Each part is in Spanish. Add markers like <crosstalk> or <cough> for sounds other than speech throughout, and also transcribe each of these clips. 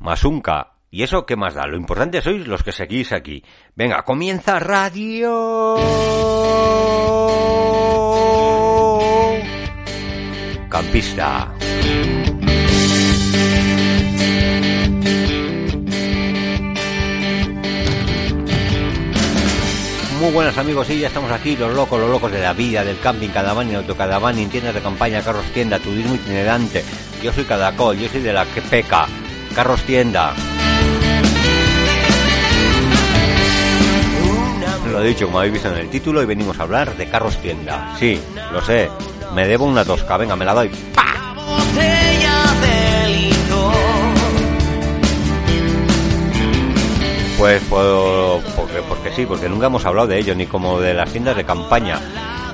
más un K. ¿Y eso qué más da? Lo importante sois los que seguís aquí. Venga, comienza radio. Campista. Muy buenas amigos, y ya estamos aquí, los locos, los locos de la vida, del camping, y autocadaván, tiendas de campaña, carros tienda, turismo itinerante. Yo soy Cadacol, yo soy de la que peca, carros tienda. Lo he dicho, como habéis visto en el título, y venimos a hablar de carros tienda. Sí, lo sé, me debo una tosca, venga, me la doy. Pues porque, porque sí, porque nunca hemos hablado de ello, ni como de las tiendas de campaña.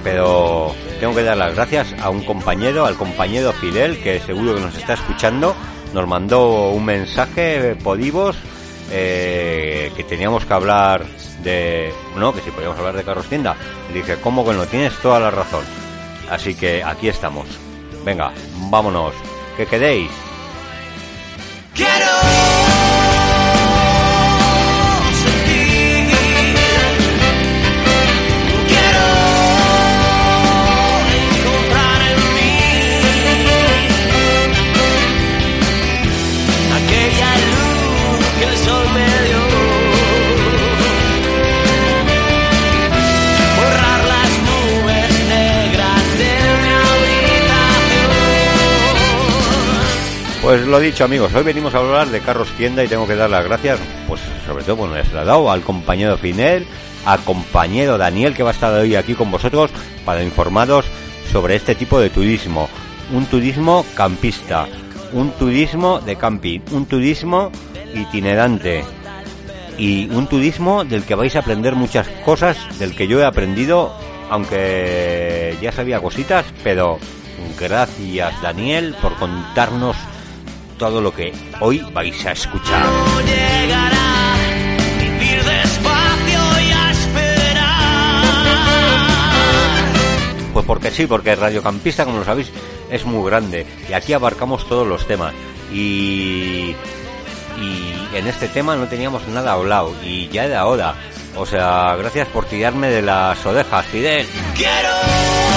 Pero tengo que dar las gracias a un compañero, al compañero Fidel, que seguro que nos está escuchando. Nos mandó un mensaje, Podivos, eh, que teníamos que hablar de... No, que si podíamos hablar de carros tienda. Dije, ¿cómo que no? Tienes toda la razón. Así que aquí estamos. Venga, vámonos. ¿Qué queréis? ¡Quiero! Pues lo dicho amigos, hoy venimos a hablar de carros tienda y tengo que dar las gracias, pues sobre todo, bueno, les he dado al compañero Finel, al compañero Daniel que va a estar hoy aquí con vosotros para informaros sobre este tipo de turismo. Un turismo campista, un turismo de camping, un turismo itinerante y un turismo del que vais a aprender muchas cosas, del que yo he aprendido, aunque ya sabía cositas, pero gracias Daniel por contarnos todo lo que hoy vais a escuchar. Pues porque sí, porque Radiocampista, como lo sabéis, es muy grande y aquí abarcamos todos los temas. Y, y en este tema no teníamos nada hablado y ya era hora. O sea, gracias por tirarme de las orejas, Fidel. Quiero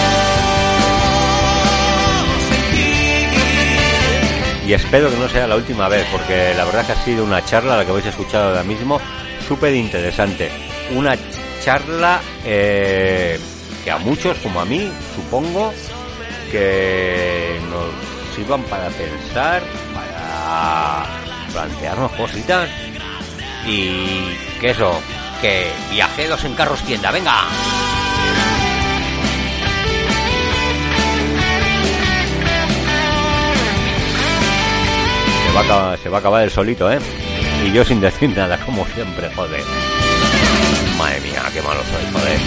y espero que no sea la última vez, porque la verdad que ha sido una charla, la que habéis escuchado ahora mismo, súper interesante. Una charla eh, que a muchos, como a mí, supongo, que nos sirvan para pensar, para plantearnos cositas y que eso, que viajeros en carros tienda, venga. Se va a acabar el solito, ¿eh? Y yo sin decir nada, como siempre, joder. Madre mía, qué malo soy, joder.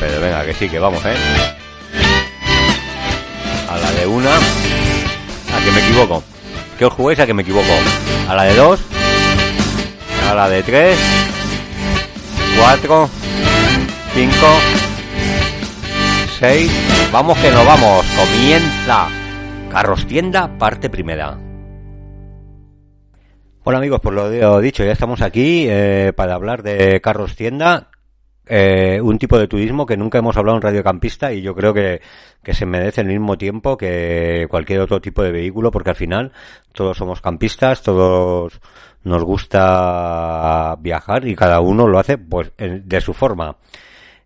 Pero venga, que sí, que vamos, ¿eh? A la de una. A que me equivoco. ¿Qué os juguéis a que me equivoco? A la de dos. A la de tres. Cuatro. 5, 6, vamos que no vamos, comienza Carros Tienda, parte primera. Hola amigos, por lo dicho, ya estamos aquí eh, para hablar de Carros Tienda, eh, un tipo de turismo que nunca hemos hablado en Radio Campista y yo creo que, que se merece el mismo tiempo que cualquier otro tipo de vehículo porque al final todos somos campistas, todos nos gusta viajar y cada uno lo hace pues de su forma.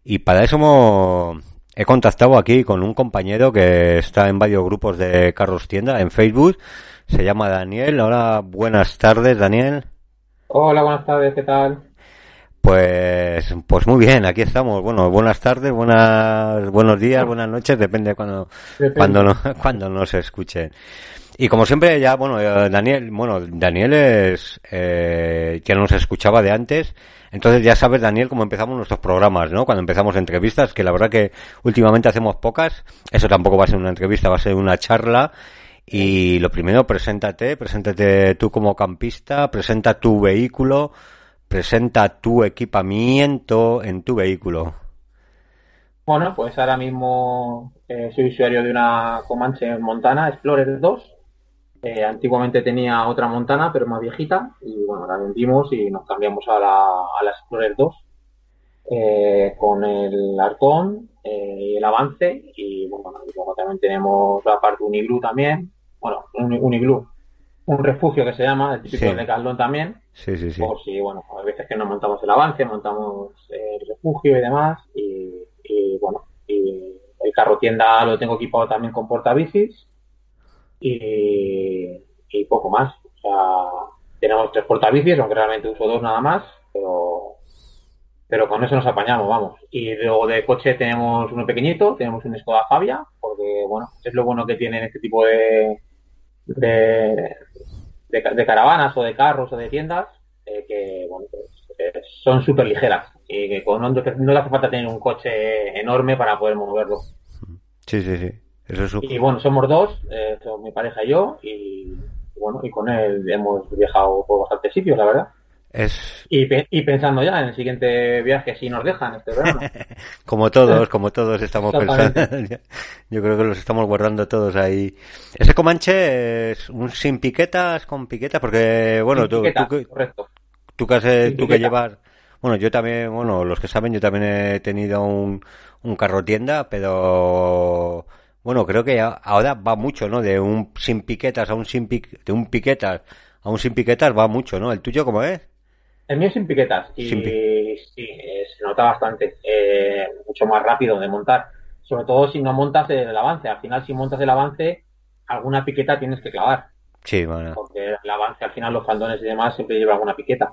Y para eso he contactado aquí con un compañero que está en varios grupos de carros tienda en Facebook. Se llama Daniel. Hola, buenas tardes, Daniel. Hola, buenas tardes, ¿qué tal? Pues, pues muy bien, aquí estamos. Bueno, buenas tardes, buenas, buenos días, buenas noches, depende cuando, cuando, <laughs> cuando nos escuchen. Y como siempre, ya, bueno, eh, Daniel, bueno, Daniel es, eh, que nos escuchaba de antes, entonces ya sabes, Daniel, cómo empezamos nuestros programas, ¿no? Cuando empezamos entrevistas, que la verdad que últimamente hacemos pocas, eso tampoco va a ser una entrevista, va a ser una charla. Y lo primero, preséntate, preséntate tú como campista, presenta tu vehículo, presenta tu equipamiento en tu vehículo. Bueno, pues ahora mismo eh, soy usuario de una Comanche Montana Explorer 2. Eh, antiguamente tenía otra Montana, pero más viejita, y bueno, la vendimos y nos cambiamos a la, a la Explorer 2 eh, con el Arcón y el Avance. Y bueno, luego también tenemos la parte Uniglu también. Bueno, un, Uniglu, un refugio que se llama, el típico de Carlón también. Sí, sí, sí. Por si, bueno, a veces que no montamos el Avance, montamos el refugio y demás. Y y bueno, y el carro tienda lo tengo equipado también con portabicis y, y poco más. O sea, tenemos tres portabicis, aunque realmente uso dos nada más, pero pero con eso nos apañamos, vamos. Y luego de coche tenemos uno pequeñito, tenemos un Skoda Fabia, porque bueno, es lo bueno que tienen este tipo de, de, caravanas o de carros o de tiendas, eh, que bueno, pues, eh, son súper ligeras y que con no, no le hace falta tener un coche enorme para poder moverlo. Sí, sí, sí. Eso Y bueno, somos dos, eh, mi pareja y yo, y bueno, y con él hemos viajado por bastantes sitios, la verdad. Es... Y, y, pensando ya en el siguiente viaje si nos dejan este verano. <laughs> como todos, como todos estamos pensando. <laughs> Yo creo que los estamos guardando todos ahí. Ese Comanche es un sin piquetas, con piquetas, porque bueno, tú, tú, correcto. tú, que, tú que llevas bueno, yo también, bueno, los que saben, yo también he tenido un, un carro tienda, pero bueno, creo que ahora va mucho, ¿no? De un sin piquetas a un sin de un piquetas a un sin piquetas va mucho, ¿no? ¿El tuyo cómo es? El mío es sin piquetas y sí, eh, se nota bastante, eh, mucho más rápido de montar, sobre todo si no montas el avance. Al final, si montas el avance, alguna piqueta tienes que clavar. Sí, bueno. Porque el avance, al final, los faldones y demás siempre lleva alguna piqueta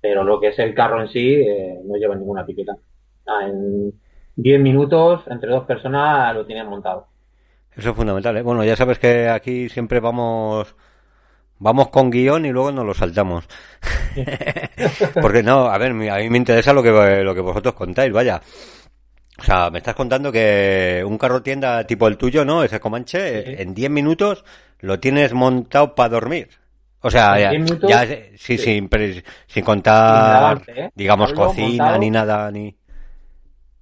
pero lo que es el carro en sí eh, no lleva ninguna etiqueta. Ah, en 10 minutos, entre dos personas, lo tienen montado. Eso es fundamental. ¿eh? Bueno, ya sabes que aquí siempre vamos vamos con guion y luego nos lo saltamos. <laughs> Porque no, a ver, a mí me interesa lo que, lo que vosotros contáis, vaya. O sea, me estás contando que un carro tienda tipo el tuyo, ¿no? Ese Comanche, en 10 minutos lo tienes montado para dormir. O sea, ya, ya sí, sí. sin, contar, ¿eh? digamos, cocina ni nada, ni...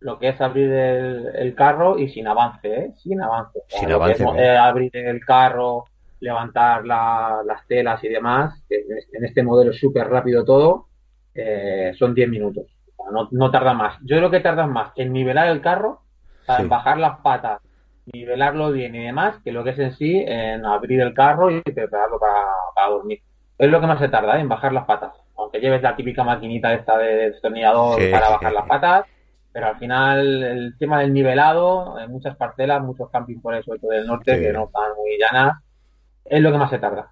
Lo que es abrir el, carro y sin avance, ¿eh? Sin avance. sin avance. Eh, abrir el carro, levantar las telas y demás, que en este modelo es súper rápido todo, eh, son 10 minutos. no, no tarda más. Yo creo que tardas más en nivelar el carro, en bajar las patas, nivelarlo bien y demás, que lo que es en sí, en abrir el carro y prepararlo para, dormir. Es lo que más se tarda, ¿eh? en bajar las patas. Aunque lleves la típica maquinita esta de destornillador para bajar las patas, pero al final el tema del nivelado, en muchas parcelas, muchos campings por eso, todo del norte, que no están muy llanas, es lo que más se tarda.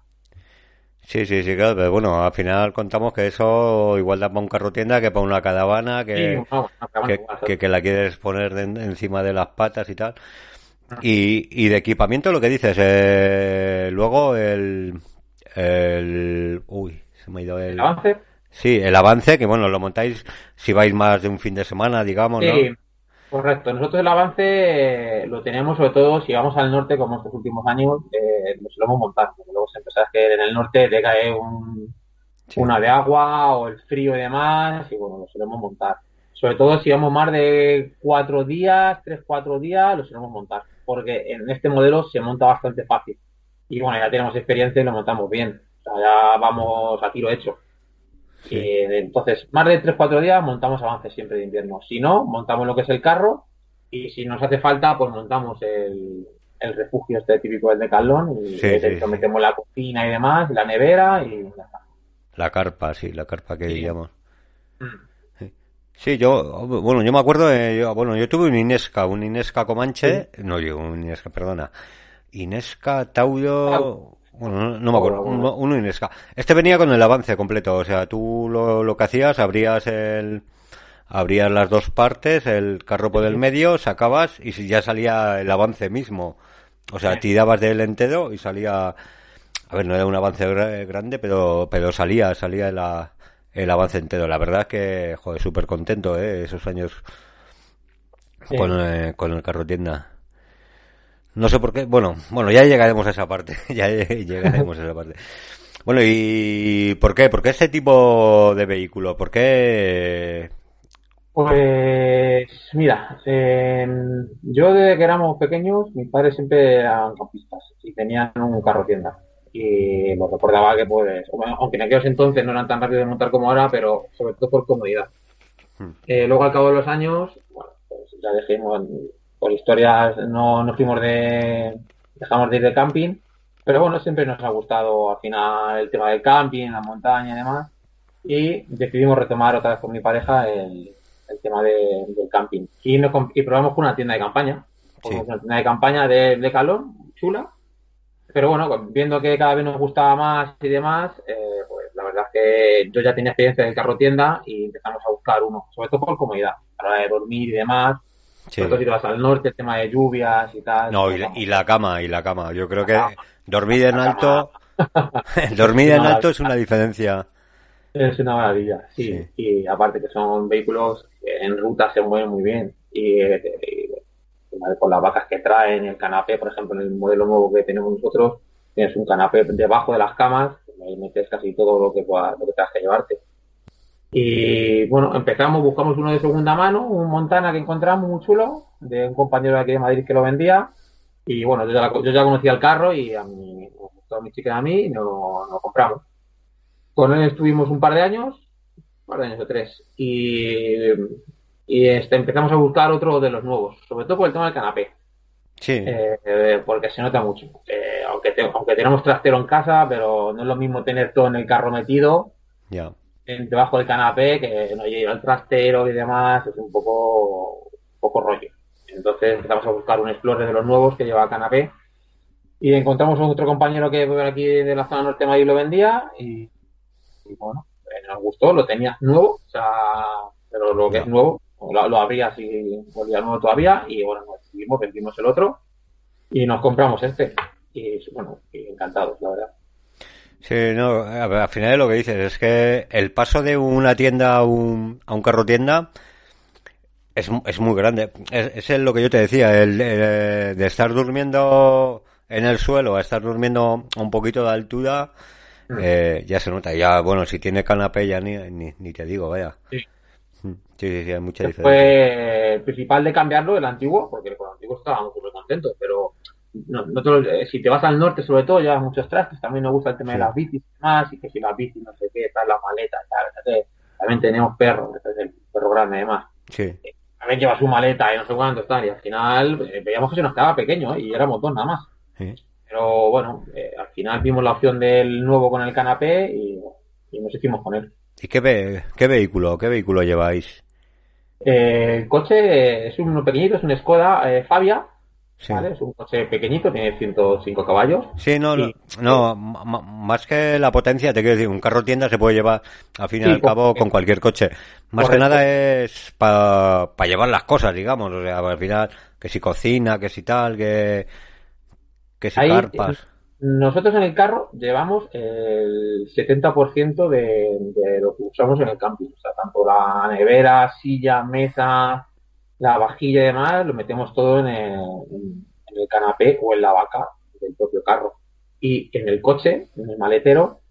Sí, sí, sí, claro, pero bueno, al final contamos que eso igual da para un carro tienda que para una caravana que, que, la quieres poner encima de las patas y tal. Y, y de equipamiento lo que dices, eh, luego el, el... Uy, se me ha ido el... ¿El avance? Sí, el avance, que bueno, lo montáis si vais más de un fin de semana, digamos, sí, correcto. Nosotros el avance lo tenemos sobre todo si vamos al norte, como estos últimos años, eh, lo solemos montar. Luego se sabes que en el norte te cae un, una de agua o el frío y demás, y bueno, lo solemos montar. Sobre todo si vamos más de cuatro días, tres, cuatro días, lo solemos montar porque en este modelo se monta bastante fácil. Y bueno, ya tenemos experiencia y lo montamos bien. O sea, ya vamos a tiro hecho. Y, entonces, más de 3-4 días montamos avances siempre de invierno. Si no, montamos lo que es el carro y si nos hace falta, pues montamos el, refugio este típico del Decathlon y metemos la cocina y demás, la nevera y La carpa, sí, la carpa que digamos. Mm. Sí, yo, bueno, yo me acuerdo, de, yo, bueno, yo tuve un Inesca, un Inesca Comanche, no yo, un Inesca, perdona, Inesca Tauro, bueno, no, me acuerdo, un, Inesca. Este venía con el avance completo, o sea, tú lo, lo que hacías, abrías el, abrías las dos partes, el carro por el medio, sacabas y ya salía el avance mismo. O sea, tirabas del entero y salía, a ver, no era un avance grande, pero, pero salía, salía la, el avance entero. La verdad es que, joder, súper contento, ¿eh? Esos años con, eh, con el carro tienda. No sé por qué, bueno, bueno, ya llegaremos a esa parte, <laughs> ya llegaremos a esa parte. Bueno, ¿y por qué? ¿Por qué este tipo de vehículo? ¿Por qué? Pues mira, yo desde que éramos pequeños, mis padres siempre eran campistas y tenían un carro tienda. Y lo recordaba que, pues, aunque en aquellos entonces no eran tan rápidos de montar como ahora, pero sobre todo por comodidad. Hmm. Eh, luego, al cabo de los años, bueno, pues ya dejemos, por historias, no, no fuimos de, dejamos de ir de camping, pero bueno, siempre nos ha gustado al final el tema del camping, la montaña y demás. Y decidimos retomar otra vez con mi pareja el, el tema de, del camping. Y, nos, y probamos con una tienda de campaña. Una tienda de campaña de, de calor, chula. Pero bueno, viendo que cada vez nos gustaba más y demás, eh, pues la verdad es que yo ya tenía experiencia del carro tienda y empezamos a buscar uno, sobre todo por comodidad, a la hora de dormir y demás. Sobre todo si te vas al norte, el tema de lluvias y tal. No, y la, cama, y la cama. Yo creo que dormir en alto, <laughs> dormir en alto es una diferencia. Es una maravilla, sí. Y aparte que son vehículos en ruta se mueve muy bien. Y, con las vacas que traen, el canapé, por ejemplo, en el modelo nuevo que tenemos nosotros, tienes un canapé debajo de las camas, y metes casi todo lo que, lo que tengas que llevarte. Y bueno, empezamos, buscamos uno de segunda mano, un Montana que encontramos muy chulo, de un compañero de aquí de Madrid que lo vendía. Y bueno, yo ya, yo ya conocía el carro y a mí, a mi chica y a mí y nos lo compramos. Con él estuvimos un par de años par de años o tres. Y, y este, empezamos a buscar otro de los nuevos, sobre todo por el tema del canapé. Sí. Eh, porque se nota mucho. Eh, aunque, aunque tenemos trastero en casa, pero no es lo mismo tener todo en el carro metido. Ya. Debajo del canapé, que no lleva el trastero y demás, es un poco, un poco rollo. Entonces empezamos a buscar un Explorer de los nuevos que lleva canapé. Y encontramos otro compañero que por aquí de la zona norte de Madrid lo vendía. Y, y bueno, nos gustó, lo tenía nuevo, o sea, pero lo que es nuevo, lo, lo habría si volvía nuevo todavía, y bueno, nos decidimos, vendimos el otro y nos compramos este. Y bueno, encantados, la verdad. Sí, no, al final lo que dices es que el paso de una tienda a un, a un carro tienda es, es muy grande. Es, es lo que yo te decía, el, de estar durmiendo en el suelo a estar durmiendo a un poquito de altura, Mm. Eh, ya se nota. Ya, bueno, si tiene canapé ya ni, ni, te digo, vaya. Sí. Mm. Sí, sí, hay mucha diferencia. Fue el principal de cambiarlo, el antiguo, porque con el antiguo estábamos muy contentos, pero no, eh, si te vas al norte, sobre todo, llevas muchos trastes. También nos gusta el tema de las bicis y más, y que si las bicis, no sé qué, tal, la maleta, tal, También tenemos perros, el perro grande, además. Sí. Eh, también lleva su maleta y no sé cuánto tal, y al final veíamos que se nos quedaba pequeño y éramos dos nada más. Sí. Pero bueno, eh, al final vimos la opción del nuevo con el canapé y, nos hicimos con él. ¿Y qué, qué vehículo, qué vehículo lleváis? Eh, el coche es uno pequeñito, es un Skoda eh, Es un coche pequeñito, tiene 105 caballos. Sí, no, no, más que la potencia, te quiero decir, un carro tienda se puede llevar al fin y al cabo con cualquier coche. Más que nada es para llevar las cosas, digamos, o sea, al final, que si cocina, que si tal, que que si carpas. Nosotros en el carro llevamos el 70% de, de lo que usamos en el camping. O sea, tanto la nevera, silla, mesa, la vajilla y demás, lo metemos todo en el, en el canapé o en la vaca del propio carro. Y en el coche, en el maletero,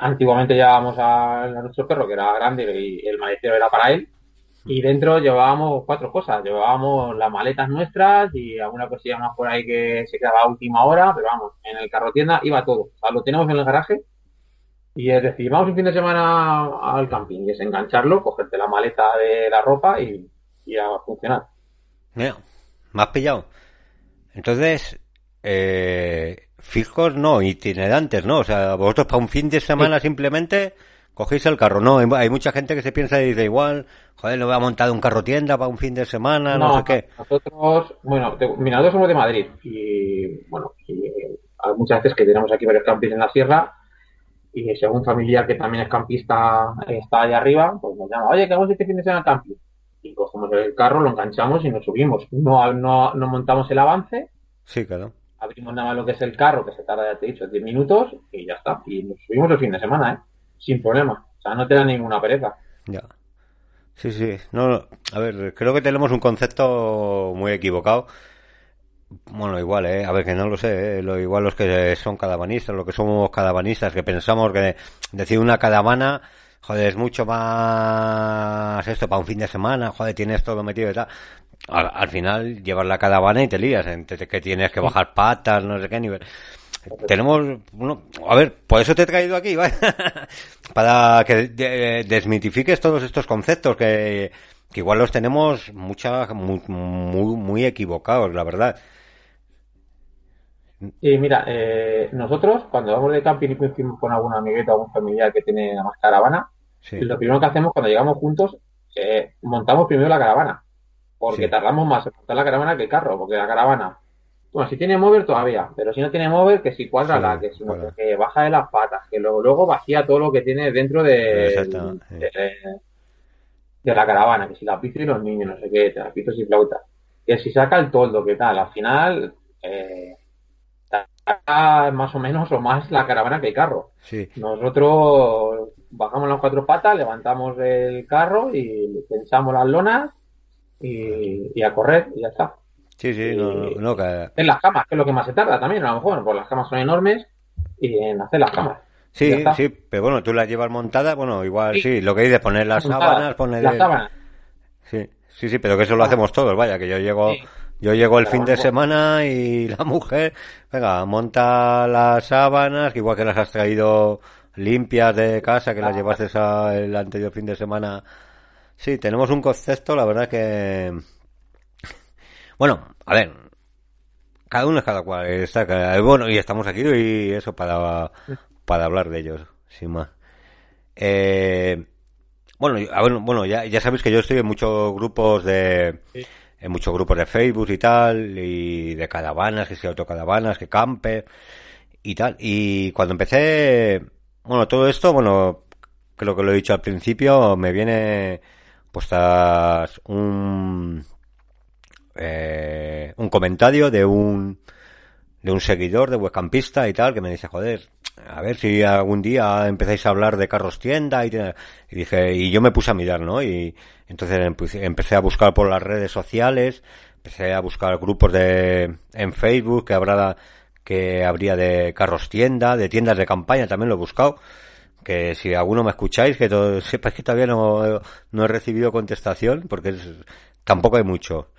antiguamente llevábamos a, a, nuestro perro que era grande y el maletero era para él, y dentro llevábamos cuatro cosas. Llevábamos las maletas nuestras y alguna cosilla más por ahí que se quedaba a última hora, pero vamos, en el carro tienda iba todo. O sea, lo tenemos en el garaje y es decir, vamos un fin de semana al camping y es engancharlo, cogerte la maleta de la ropa y, y a funcionar. Mira, me has pillado. Entonces, eh, fijos no, itinerantes, ¿no? O sea, vosotros para un fin de semana simplemente cogéis el carro. No, hay mucha gente que se piensa y dice igual, joder, no voy a montar un carro tienda para un fin de semana, no, sé qué. Nosotros, bueno, mira, nosotros somos de Madrid y, bueno, y, hay muchas veces que tenemos aquí varios campings en la sierra y si algún familiar que también es campista está allá arriba, pues nos llama, oye, que vamos este fin de semana al camping. Y cogemos el carro, lo enganchamos y nos subimos. No, no, no montamos el avance. Sí, claro. Abrimos nada más lo que es el carro, que se tarda, ya te he dicho, 10 minutos y ya está. Y nos subimos el fin de semana, ¿eh? sin problema. O sea, no te da ninguna pereza. Ya. Sí, sí. No, a ver, creo que tenemos un concepto muy equivocado. Bueno, igual, ¿eh? A ver, que no lo sé, ¿eh? Lo, igual los que son cadavanistas, lo que somos cadavanistas, que pensamos que decir una cadavana joder, es mucho más esto para un fin de semana, joder, tienes todo metido y tal. Al, final llevas la caravana y te lías, entre que tienes que bajar patas, no sé qué nivel. Tenemos, bueno, a ver, por eso te he traído aquí, <laughs> ¿vale? para que desmitifiques todos estos conceptos que, que igual los tenemos mucha, muy, muy, muy equivocados, la verdad. Y mira, eh, nosotros cuando vamos de camping y con alguna amigueta o algún familiar que tiene más caravana, lo primero que hacemos cuando llegamos juntos, eh, montamos primero la caravana. Porque tardamos más en montar la caravana que el carro, porque la caravana, bueno, si tiene mover todavía, pero si no tiene mover, que si cuadra la, que si no, que baja de las patas, que luego, luego vacía todo lo que tiene dentro de, de, la caravana, que si la pizza y los niños, no sé qué, la pizza y flauta. Que si saca el toldo, que tal, al final, eh, más o menos o más la caravana que el carro. Nosotros bajamos las cuatro patas, levantamos el carro y pensamos las lonas y, a correr y ya está. Sí, sí, no, En las camas, que es lo que más se tarda también, a lo mejor, porque las camas son enormes y en hacer las camas. Sí, sí, pero bueno, tú las llevas montadas, bueno, igual sí, lo que dices, poner las sábanas, poner... Las sábanas. Sí, sí, sí, pero que eso lo hacemos todos, vaya, que yo llego... Yo llego el fin de semana y la <laughs> mujer, venga, monta las sábanas, igual que las has traído limpias de casa, que las llevaste el anterior fin de semana. Sí, tenemos un concepto, la verdad que... Bueno, a ver, cada uno es cada cual, está, bueno, y estamos aquí y eso para, para hablar de ellos, sin más. Eh, bueno, bueno, ya, ya sabéis que yo estoy en muchos grupos de en muchos grupos de Facebook y tal, y de caravanas, que si autocaravanas, que campe y tal. Y cuando empecé, bueno, todo esto, bueno, creo que lo he dicho al principio, me viene pues un eh, un comentario de un de un seguidor de webcampista y tal que me dice joder a ver si algún día empezáis a hablar de carros tienda y, dije y yo me puse a mirar no y entonces empecé a buscar por las redes sociales empecé a buscar grupos de en Facebook que habrá que habría de carros tienda de tiendas de campaña también lo he buscado que si alguno me escucháis que todo, <laughs> sepáis que todavía no, no he recibido contestación porque tampoco hay mucho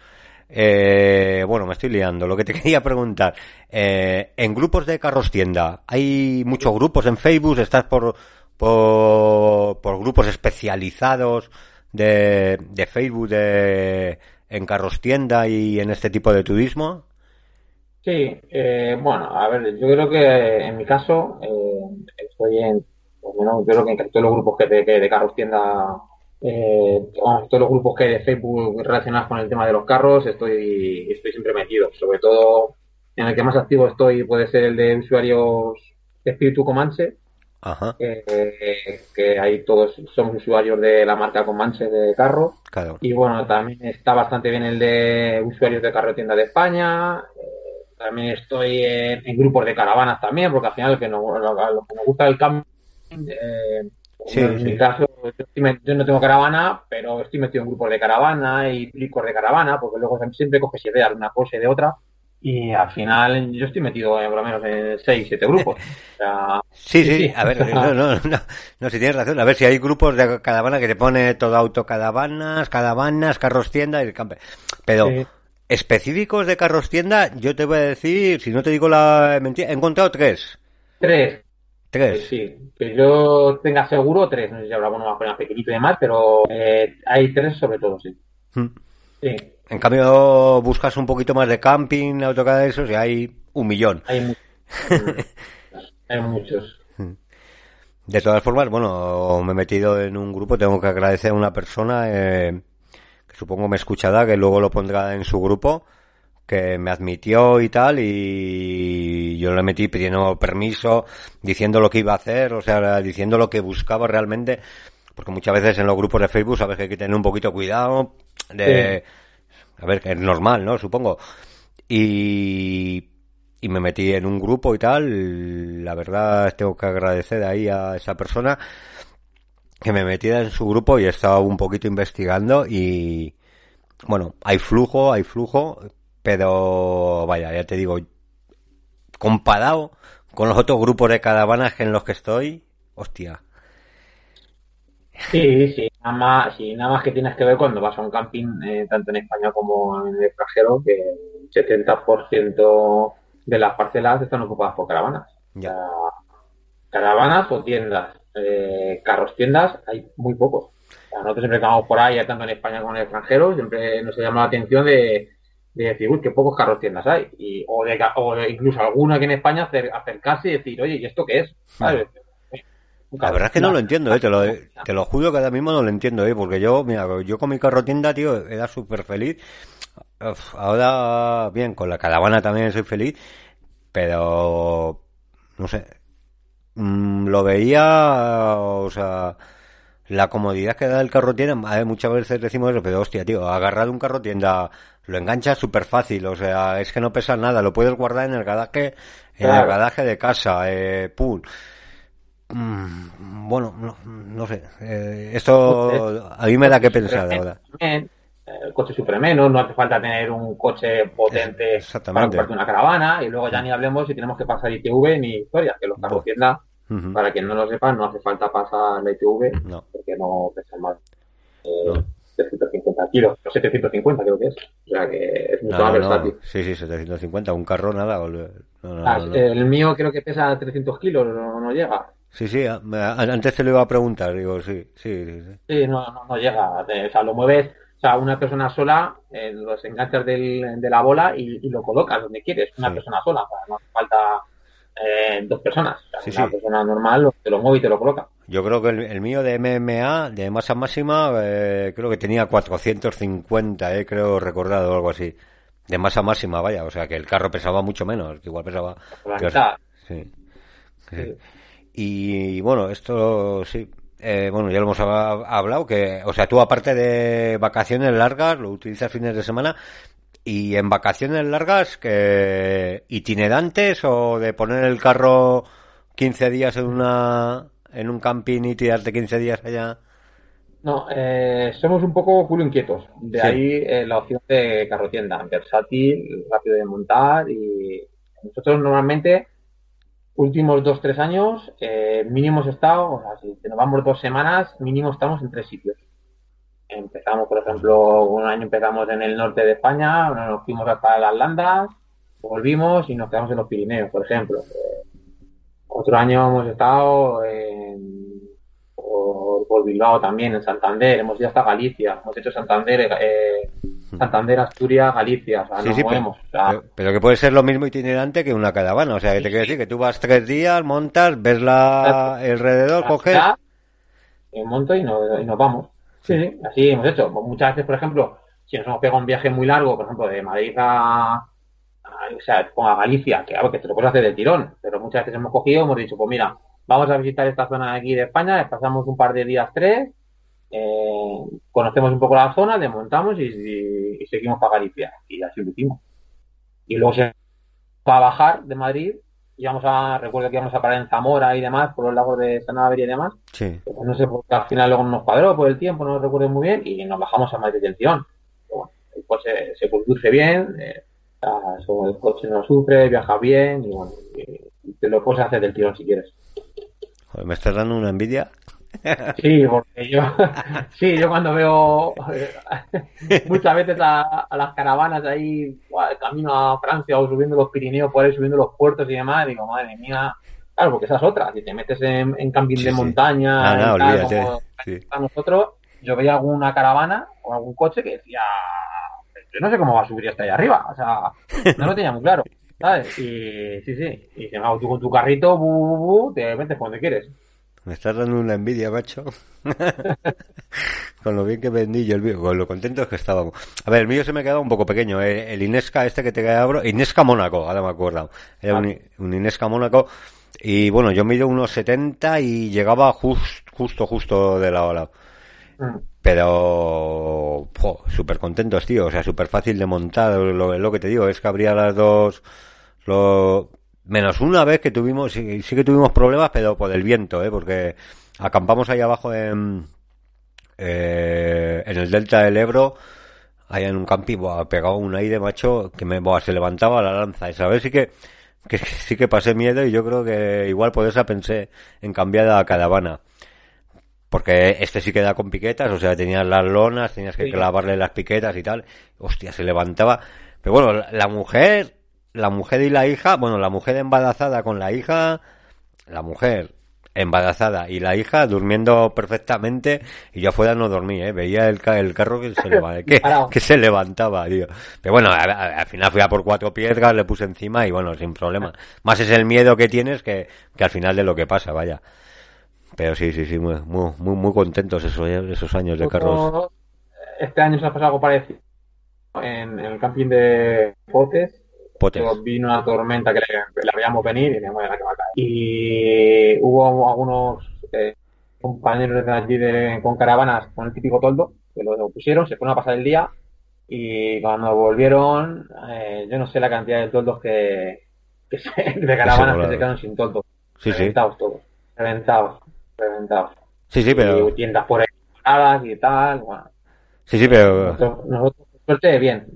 eh, bueno, me estoy liando. Lo que te <laughs> quería preguntar, eh, en grupos de carros tienda, ¿hay muchos grupos en Facebook? ¿Estás por, por, grupos especializados de, de Facebook de, en carros tienda y en este tipo de turismo? Sí, eh, bueno, a ver, yo creo que en mi caso eh, estoy en, pues, yo creo que en todos los grupos que de, de carros tienda eh, todos los grupos que hay de Facebook relacionados con el tema de los carros, estoy, estoy siempre metido. Sobre todo en el que más activo estoy puede ser el de usuarios de Espíritu Comanche, que ahí todos somos usuarios de la marca Comanche de carro. Y bueno, también está bastante bien el de usuarios de carro tienda de España. Eh, también estoy en, grupos de caravanas también, porque al final que nos, lo, que nos gusta el cambio eh, en mi caso, yo, no tengo caravana, pero estoy metido en grupos de caravana y plicos de caravana, porque luego siempre coges ideas de una cosa y de otra. Y al final yo estoy metido en, por lo menos en 6, 7 grupos. <laughs> sí, sí, a ver, no, no, no, no, si tienes razón. A ver si hay grupos de caravana que te pone todo autocaravanas, caravanas, carros tienda y el camper. Pero específicos de carros tienda, yo te voy a decir, si no te digo la mentira, he encontrado tres. Tres. Tres. Sí, que yo tenga seguro tres. No sé si habrá uno más pequeñito y demás, pero eh, hay tres sobre todo, sí. Hmm. Sí. En cambio, buscas un poquito más de camping, autocar de esos y hay un millón. Hay, <laughs> hay muchos. De todas formas, bueno, me he metido en un grupo, tengo que agradecer a una persona eh, que supongo me escuchará, que luego lo pondrá en su grupo, que me admitió y tal y yo le metí pidiendo permiso, diciendo lo que iba a hacer, o sea, diciendo lo que buscaba realmente, porque muchas veces en los grupos de Facebook sabes que hay que tener un poquito cuidado de... A ver, es normal, ¿no? Supongo. Y, y me metí en un grupo y tal, la verdad tengo que agradecer ahí a esa persona que me metiera en su grupo y he estado un poquito investigando y bueno, hay flujo, hay flujo, pero vaya, ya te digo, comparado con los otros grupos de caravanas en los que estoy, hostia. Sí, sí, nada más, sí, nada más que tienes que ver cuando vas a un camping, eh, tanto en España como en el extranjero, que el 70% de las parcelas están ocupadas por caravanas. Ya. caravanas o tiendas. Eh, carros tiendas hay muy pocos. Nosotros siempre que vamos por ahí, tanto en España como en el extranjero, siempre nos llama la atención de, de decir, uy, qué pocos carros tiendas hay. Y, o, de, o de incluso alguno aquí en España acer- acercarse y decir, oye, ¿y esto qué es? ¿Sabes? La verdad es que no lo entiendo, eh, te lo, te lo juro que ahora mismo no lo entiendo, eh, porque yo, mira, yo con mi carro tienda, tío, era súper feliz. Uf, Ahora, bien, con la caravana también soy feliz, pero, no sé, mm, lo veía, o sea, la comodidad que da el carro tienda, muchas veces decimos eso, pero hostia, tío, agarrar un carro tienda, lo enganchas súper fácil, o sea, es que no pesa nada, lo puedes guardar en el garaje, en el garaje de casa, eh, pum. Mm, Bueno, no, no sé. eh, esto a mí me da que pensar ahora. Eh, El coche sufre menos, no hace falta tener un coche potente para comprarte una caravana y luego ya ni hablemos si tenemos que pasar ITV ni historias, que los carros Buah. tienda, Ujú. para quien no lo sepa, no hace falta pasar la ITV No, porque no pesan más eh, No. 350 kilos, o 750 creo que es, o sea que es mucho no, más no, versátil. Sí, sí, 750. Un carro nada. No, no, Ah, no, no. El mío creo que pesa 300 kilos, no, no llega. Sí, sí. a- me- a- Antes te lo iba a preguntar. Digo, sí, sí, sí. sí. Sí, no, no, no llega. O sea, lo mueves, o sea, una persona sola, eh, los enganchas del, de la bola y, y lo colocas donde quieres. Una Sí. persona sola, o sea, no hace falta eh, dos personas. O sea, Sí, una persona normal te lo mueve y te lo coloca. Yo creo que el, el mío de MMA, de masa máxima, eh, creo que tenía 450, eh, creo recordado o algo así. De masa máxima, vaya. O sea, que el carro pesaba mucho menos. Que igual pesaba... La mitad. Sí. Sí. Y bueno, esto sí. Eh, bueno, ya lo hemos hab- hablado, que, o sea, tú aparte de vacaciones largas, lo utilizas fines de semana, y en vacaciones largas, que itinerantes o de poner el carro 15 días en una, en un camping y tirarte 15 días allá. No, eh, somos un poco culo inquietos. De Sí. ahí eh, la opción de carrotienda, versátil, rápido de montar y nosotros normalmente últimos dos, tres años eh, mínimo hemos estado, o sea, si nos vamos dos semanas, mínimo estamos en tres sitios. Empezamos, por ejemplo, un año empezamos en el norte de España, nos fuimos hasta las Landas, volvimos y nos quedamos en los Pirineos, por ejemplo. Eh, otro año hemos estado en, por, por Bilbao también, en Santander, hemos ido hasta Galicia, hemos hecho Santander, eh, Santander, Asturias, Galicia, o sea, Sí, nos sí, pero, movemos. o sea, pero- pero que puede ser lo mismo itinerante que una caravana. O sea, que te quiero decir que tú vas tres días, montas, ves la, alrededor, coges. y monto y nos, y nos vamos. Sí, sí, así hemos hecho. Muchas veces, por ejemplo, si nos hemos pegado un viaje muy largo, por ejemplo, de Madrid a, a- o sea, a Galicia, que, claro, que te lo puedes hacer del tirón, pero muchas veces hemos cogido, hemos dicho, pues mira, vamos a visitar esta zona de aquí de España, pasamos un par de días, tres, eh, conocemos un poco la zona, desmontamos y, y- y seguimos para Galicia. Y así lo hicimos. Y luego se va a bajar de Madrid, y vamos a, recuerdo que íbamos a parar en Zamora y demás, por los lagos de Sanabria y demás, Sí. pues no sé, porque al final luego nos cuadró por el tiempo, no recuerdo muy bien, y nos bajamos a Madrid del tirón. Bueno, el coche se conduce bien, eh, el coche no sufre, viaja bien, y bueno, y te lo puedes hacer del tirón si quieres. Joder, me estás dando una envidia. Sí, porque yo, <laughs> sí, yo cuando veo eh, <laughs> muchas veces a, a las caravanas ahí, camino a Francia o subiendo los Pirineos por ahí, subiendo los puertos y demás, digo, madre mía, claro, porque esa es otra, si te metes en, en camping Sí, de sí. montaña, Ah, no, y tal, olvídate. como Sí. a nosotros, yo veía alguna caravana o algún coche que decía, yo no sé cómo va a subir hasta allá arriba, o sea, no lo tenía muy claro, ¿sabes? Y sí, sí, y se tú con tu carrito, bu, bu, bu, te metes cuando quieres. Me estás dando una envidia, macho. <laughs> con lo bien que vendí yo el mío, con lo contentos que estábamos. A ver, el mío se me quedaba un poco pequeño. El Inesca este que te abro, Inesca Mónaco, ahora me acuerdo. Era un, un Inesca Mónaco. Y bueno, yo mido unos 70 y llegaba just- justo, justo de lado a lado. Mm. Pero, súper contentos, tío. O sea, súper fácil de montar. Lo, lo que te digo es que habría las dos, lo, menos una vez que tuvimos, sí, sí que tuvimos problemas, pero por el viento, ¿eh? Porque acampamos ahí abajo en, eh, en el delta del Ebro, ahí en un camping, buah, pegado un aire, macho, que me, buah, se levantaba la lanza. Esa vez sí que, que sí que pasé miedo y yo creo que igual por esa pensé en cambiar a caravana. porque este sí queda con piquetas, o sea, tenías las lonas, tenías que clavarle las piquetas y tal. Hostia, se levantaba. Pero bueno, la mujer, la mujer y la hija, bueno, la mujer embarazada con la hija, la mujer embarazada y la hija durmiendo perfectamente y yo afuera no dormía, ¿eh? veía el, el carro que se, levantaba, <laughs> que, que, se levantaba, tío. Pero bueno, al, final fui a por cuatro piedras, le puse encima y bueno, sin problema. <laughs> Más es el miedo que tienes que, que al final de lo que pasa, vaya. Pero sí, sí, sí, muy, muy, muy contentos esos, esos años de carros. Este año se ha pasado algo parecido en, el camping de Potes. Potes. Vino una tormenta que le, veíamos venir y la que va a caer. Y hubo algunos eh, compañeros de allí de, con caravanas con el típico toldo que lo, pusieron, se fueron a pasar el día y cuando volvieron, eh, yo no sé la cantidad de toldos que, que se, de caravanas que se quedaron sin toldo. Sí, reventados todos, reventados reventado. Sí, sí, pero... Y tiendas por ahí y tal, bueno. Sí, sí, pero... Nosotros, suerte, bien.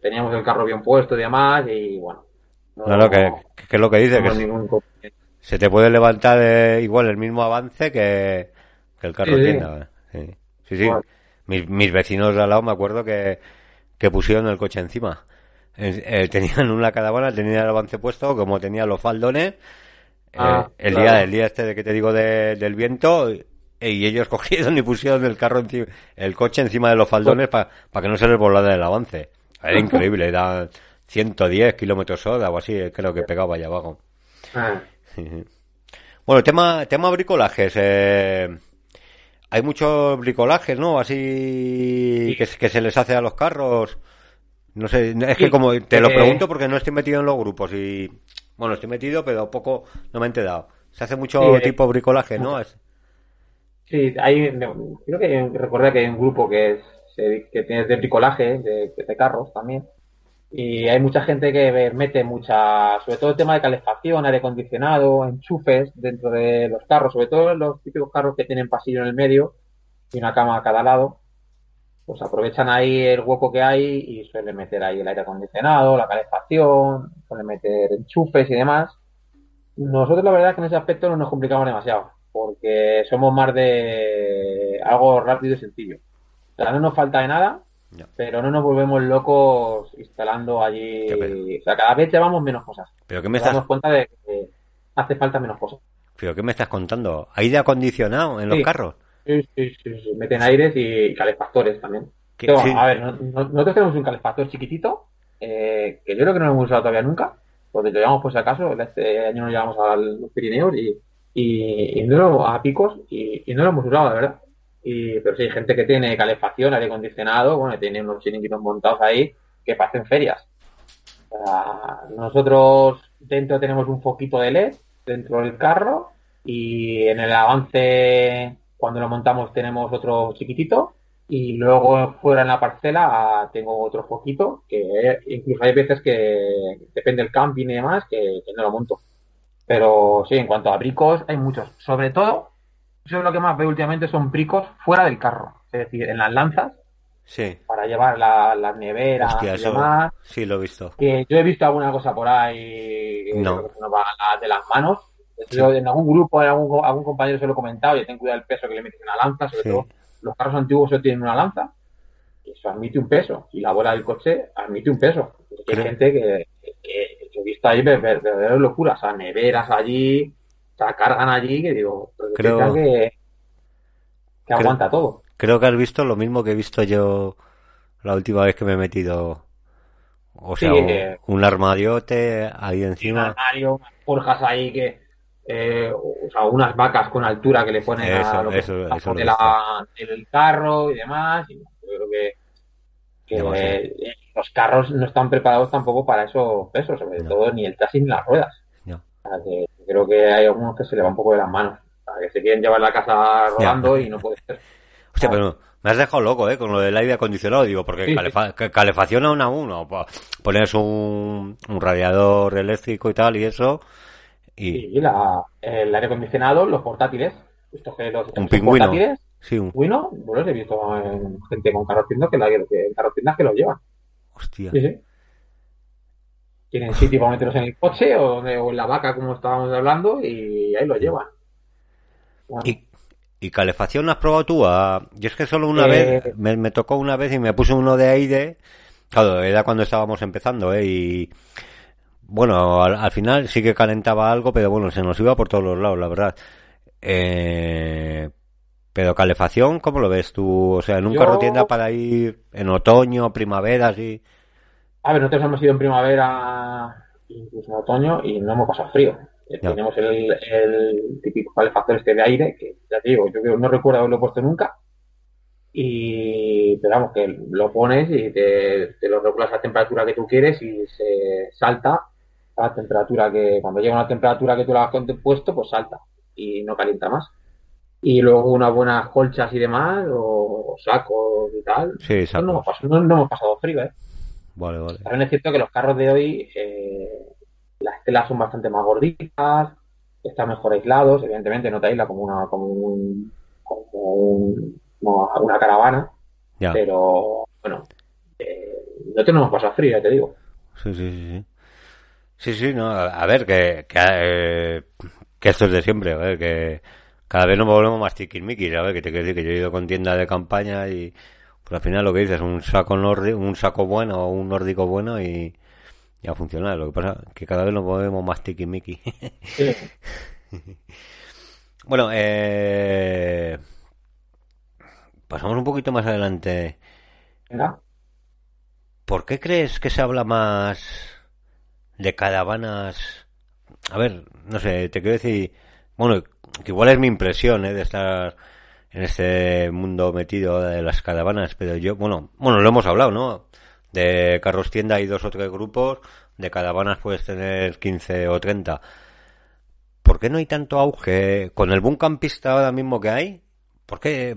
Teníamos el carro bien puesto y demás, y bueno. No, no, que, es lo que dice, que se te puede levantar eh, igual el mismo avance que, que el carro tienda. Sí, sí. sí. Mis, mis, vecinos de al lado me acuerdo que, que pusieron el coche encima. Eh, tenían una caravana, tenían el avance puesto, como tenía los faldones, Ah, eh, el día el día este de que te digo del viento y ellos <laughs> cogieron y pusieron el carro encima, el coche encima de los faldones para que no se les volara el avance. Era increíble, era 110 kilómetros hora o así, creo que pegaba allá abajo. Ah. <laughs> Bueno, tema, tema bricolajes. Eh, hay muchos bricolajes, ¿no? Así que, que, se les hace a los carros. No sé, es que como te lo eh, pregunto porque no estoy metido en los grupos y bueno, estoy metido, pero poco no me he enterado. Se hace mucho tipo bricolaje, ¿no? Sí, hay, creo que recuerda que hay un grupo que, es, que tiene de bricolaje, de, carros también. Y hay mucha gente que mete mucha, sobre todo el tema de calefacción, aire acondicionado, enchufes dentro de los carros, sobre todo los típicos carros que tienen pasillo en el medio y una cama a cada lado pues aprovechan ahí el hueco que hay y suelen meter ahí el aire acondicionado, la calefacción, suelen meter enchufes y demás. Nosotros la verdad que en ese aspecto no nos complicamos demasiado, porque somos más de algo rápido y sencillo. O sea, no nos falta de nada, pero no nos volvemos locos instalando allí. O sea, cada vez llevamos menos cosas. Pero que me estás... damos cuenta de que hace falta menos cosas. ¿Pero qué me estás contando? ¿Aire acondicionado en los carros? Sí, sí, sí, meten aires y calefactores también. A ver, nosotros tenemos un calefactor chiquitito, eh, que yo creo que no lo hemos usado todavía nunca, porque lo llevamos por si acaso, este año nos llevamos a los Pirineos y, y, no a picos y, no lo hemos usado, la verdad. Y, pero sí, hay gente que tiene calefacción, aire acondicionado, bueno, tiene unos chiringuitos montados ahí que parecen ferias. nosotros dentro tenemos un foquito de LED dentro del carro y en el avance cuando lo montamos tenemos otro chiquitito y luego fuera en la parcela ah, tengo otro foquito que incluso hay veces que depende del camping y demás que, no lo monto. Pero sí, en cuanto a bricos hay muchos. Sobre todo, yo lo que más veo últimamente son bricos fuera del carro, es decir, en las lanzas. Sí. Para llevar las neveras y demás. Sí, lo he visto. Que yo he visto alguna cosa por ahí no. de las manos en algún grupo, en algún, algún compañero se lo he comentado, y ten cuidado el peso que le metes en la lanza, sobre todo los carros antiguos solo tienen una lanza, y eso admite un peso, y la bola del coche admite un peso. Hay gente que, que, he visto ahí verdaderas locuras, o sea, neveras allí, sea, cargan allí, que digo, creo que, que aguanta todo. Creo que has visto lo mismo que he visto yo la última vez que me he metido o sea, un, armadiote ahí encima. Un armario, forjas ahí que, eh, o sea, unas vacas con altura que le ponen a, lo el carro y demás. Y creo que, eh, los carros no están preparados tampoco para esos pesos, sobre todo ni el chasis ni las ruedas. Creo que hay algunos que se le va un poco de las manos, que se quieren llevar la casa rodando y no puede ser. Hostia, pero me has dejado loco, ¿eh? Con lo del aire acondicionado, digo, porque calefacción a uno a uno. Pones un, un radiador eléctrico y tal y eso y, la, el aire acondicionado, los portátiles. Estos que los, un pingüino. Portátiles, sí, un pingüino. Bueno, he visto en gente con carros que, la, que en carros que los llevan. Hostia. Sí, sí. Tienen sitio para meterlos en el coche o, en la vaca, como estábamos hablando, y ahí lo llevan. ¿Y, ¿Y calefacción has probado tú? Ah, yo es que solo una vez, Eh, me, me tocó una vez y me puse uno de aire. Claro, era cuando estábamos empezando, ¿eh? Y bueno, al, al final sí que calentaba algo, pero bueno, se nos iba por todos los lados, la verdad. Eh, pero calefacción, ¿cómo lo ves tú? O sea, en un yo, carro tienda para ir en otoño, primavera, así. A ver, nosotros hemos ido en primavera, incluso en otoño, y no hemos pasado frío. Eh, Ya. Tenemos el, el típico calefactor este de aire, que ya te digo, yo no recuerdo haberlo puesto nunca. Y, pero vamos, que lo pones y te, te lo regulas a la temperatura que tú quieres y se salta a la temperatura que, cuando llega a una temperatura que tú la has puesto, pues salta y no calienta más. Y luego unas buenas colchas y demás, o, sacos y tal. Sí, no hemos sacos. pasado, no, no hemos pasado frío, ¿eh? Vale, vale. También es cierto que los carros de hoy, eh, las telas son bastante más gorditas, están mejor aislados, evidentemente no te aísla como una, como un, como un- como una caravana, Ya. pero bueno, eh, no tenemos pasado frío, ya te digo. Sí, sí, sí, sí. Sí, no, a a ver, que, que, eh, que esto es de siempre, a ver, que cada vez nos volvemos más tiquismiquis, a ver, que te quiero decir que yo he ido con tienda de campaña y pues al final lo que dices, un saco nórdico, un saco bueno o un nórdico bueno y, y a funcionar. Lo que pasa que cada vez nos volvemos más. Sí. <laughs> Bueno, eh, pasamos un poquito más adelante. Venga. ¿Por qué crees que se habla más de caravanas? A ver, no sé, te quiero decir, bueno, que igual es mi impresión, ¿eh? de estar en este mundo metido de las caravanas, pero yo, bueno, bueno, lo hemos hablado, ¿no? De carros tienda hay dos o tres grupos, de caravanas puedes tener 15 o 30. ¿Por qué no hay tanto auge con el boom campista ahora mismo que hay? ¿Por qué?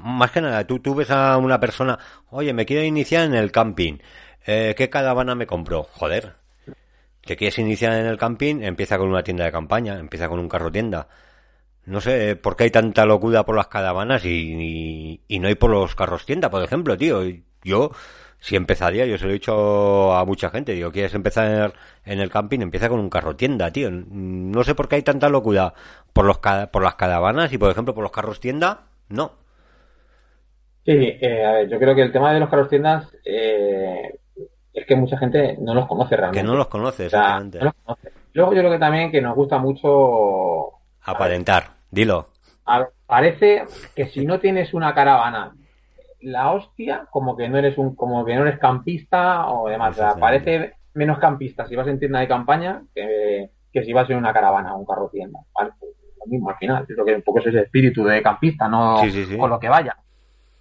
Más que nada, tú, tú ves a una persona, oye, me quiero iniciar en el camping, eh, ¿qué caravana me compro? Joder, te quieres iniciar en el camping, empieza con una tienda de campaña, empieza con un carro tienda. No sé por qué hay tanta locura por las caravanas y, y, y no hay por los carros tienda, por ejemplo, tío. Yo, si empezaría, yo se lo he dicho a mucha gente, digo, quieres empezar en el camping, empieza con un carro tienda, tío. No sé por qué hay tanta locura por los por las caravanas y, por ejemplo, por los carros tienda, no. Sí, eh, a ver, yo creo que el tema de los carros tiendas eh, es que mucha gente no los conoce Que realmente. no los conoce, O sea, exactamente. no los conoce. Luego yo creo que también que nos gusta mucho Aparentar, dilo. A ver, parece que si no tienes una caravana, la hostia, como que no eres un, como que no eres campista o demás. O sea, parece menos campista si vas en tienda de campaña que, que si vas en una caravana o un carro tienda. ¿vale? Pues lo mismo al final. Yo creo que un poco es ese espíritu de campista, no Sí, sí, sí. con lo que vaya.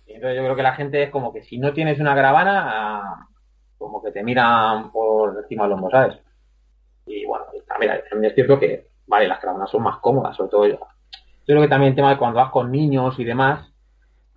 Y entonces yo creo que la gente es como que si no tienes una caravana, como que te miran por encima del hombro, ¿sabes? Y bueno, también, también es cierto que, vale, las caravanas son más cómodas, sobre todo yo. Creo que también el tema de cuando vas con niños y demás,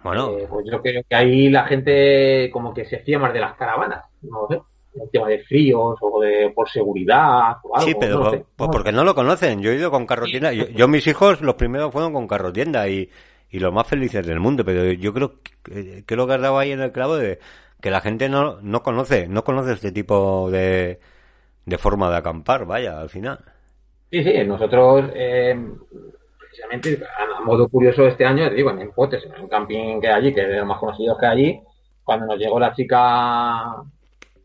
Bueno, eh, pues yo creo que ahí la gente como que se fía más de las caravanas, no lo sé, el tema de fríos o de por seguridad o algo, Sí, pero no lo por- sé. pues porque no lo conocen. Yo he ido con carro tienda. Yo, yo mis hijos, los primeros fueron con carro tienda y, y los más felices del mundo. Pero yo creo que creo que has dado ahí en el clavo de que la gente no, no conoce, no conoce este tipo de, de forma de acampar, vaya, al final. Sí, sí, nosotros, eh, precisamente, a modo curioso este año, te digo, en Empotes, en un camping que hay allí, que es de los más conocidos que hay allí, cuando nos llegó la chica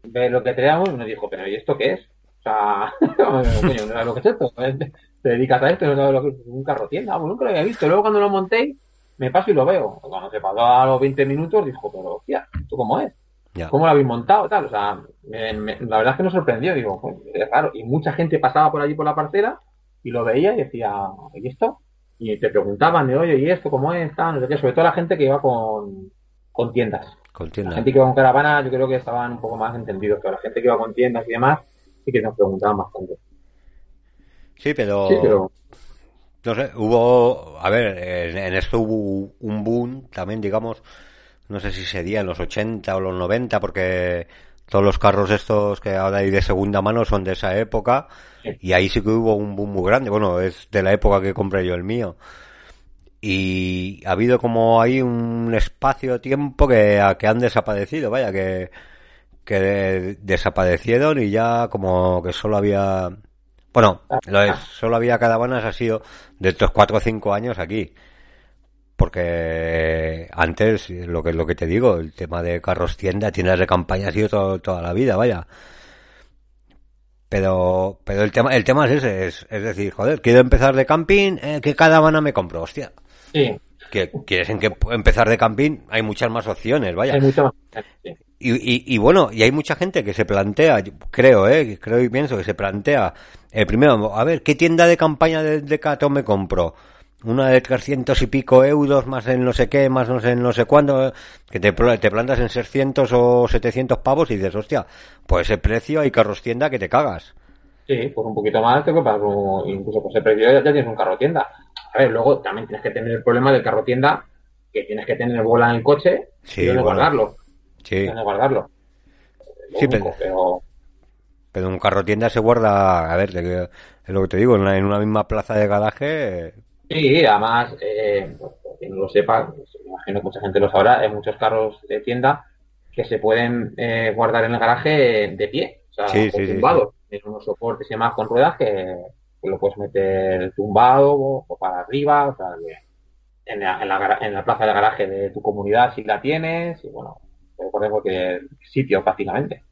ve lo que teníamos, nos dijo, pero ¿y esto qué es? O sea, <laughs> no sabes lo que es esto, te dedicas a esto, no sabes lo que es un carro tienda, nunca lo había visto. Luego cuando lo monté, me paso y lo veo. Cuando se pasó a los 20 minutos, dijo, pero hostia, ¿esto cómo es? Ya. ¿Cómo lo habéis montado? Tal, o sea, me- me- la verdad es que nos sorprendió, digo, pues, es raro. Y mucha gente pasaba por allí por la parcela y lo veía y decía, ¿y esto? Y te preguntaban de, oye, ¿y esto cómo es? Tal, no sé qué, sobre todo la gente que iba con, con tiendas. Con La tienda. gente que iba con caravana, yo creo que estaban un poco más entendidos, pero la gente que iba con tiendas y demás, sí que nos preguntaban bastante. Sí, pero, Sí, pero no sé, hubo, a ver, en, en esto hubo un boom también, digamos, no sé si sería en los 80 o los 90, porque todos los carros estos que ahora hay de segunda mano son de esa época, Sí. y ahí sí que hubo un boom muy grande, bueno, es de la época que compré yo el mío. Y ha habido como ahí un espacio-tiempo que, que han desaparecido, vaya, que, que de- desaparecieron y ya como que solo había, bueno, lo es, solo había caravanas ha sido de estos cuatro o cinco años aquí. Porque antes, lo que, lo que te digo, el tema de carros tienda, tiendas de campaña ha sido toda la vida, vaya. Pero, pero el tema, el tema es ese, es, es decir, joder, quiero empezar de camping, eh, ¿qué caravana me compro? Hostia. Sí. Que quieres en que empezar de camping, hay muchas más opciones, vaya. Hay muchas más opciones, sí. Y, y, y, bueno, y hay mucha gente que se plantea, creo, eh, creo y pienso que se plantea, eh, primero, a ver, ¿qué tienda de campaña de, de Cato me compro? Una de 300 y pico euros, más en no sé qué, más no sé, no sé cuándo, que te, te plantas en 600 o 700 pavos y dices, hostia, pues ese precio hay carros tienda que te cagas. Sí, pues un poquito más te compras incluso por ese precio ya, ya tienes un carro tienda. A ver, luego también tienes que tener el problema del carro tienda, que tienes que tener bola en el coche Sí, y bueno. guardarlo. Sí, Dónde guardarlo. Lo Sí, único, pero pero un carro tienda se guarda, a ver, es lo que te digo, en una, en misma plaza de garaje, Sí, además, eh, quien no lo sepa, pues, me imagino que mucha gente lo sabrá, hay muchos carros de tienda que se pueden eh, guardar en el garaje de pie, o sea, Sí, o sí, sí, tumbados. Tienen unos soportes y demás con ruedas que, lo puedes meter tumbado o, o para arriba, o sea, en la, en, la, en la plaza de garaje de tu comunidad si la tienes, y bueno, puedes poner cualquier sitio prácticamente.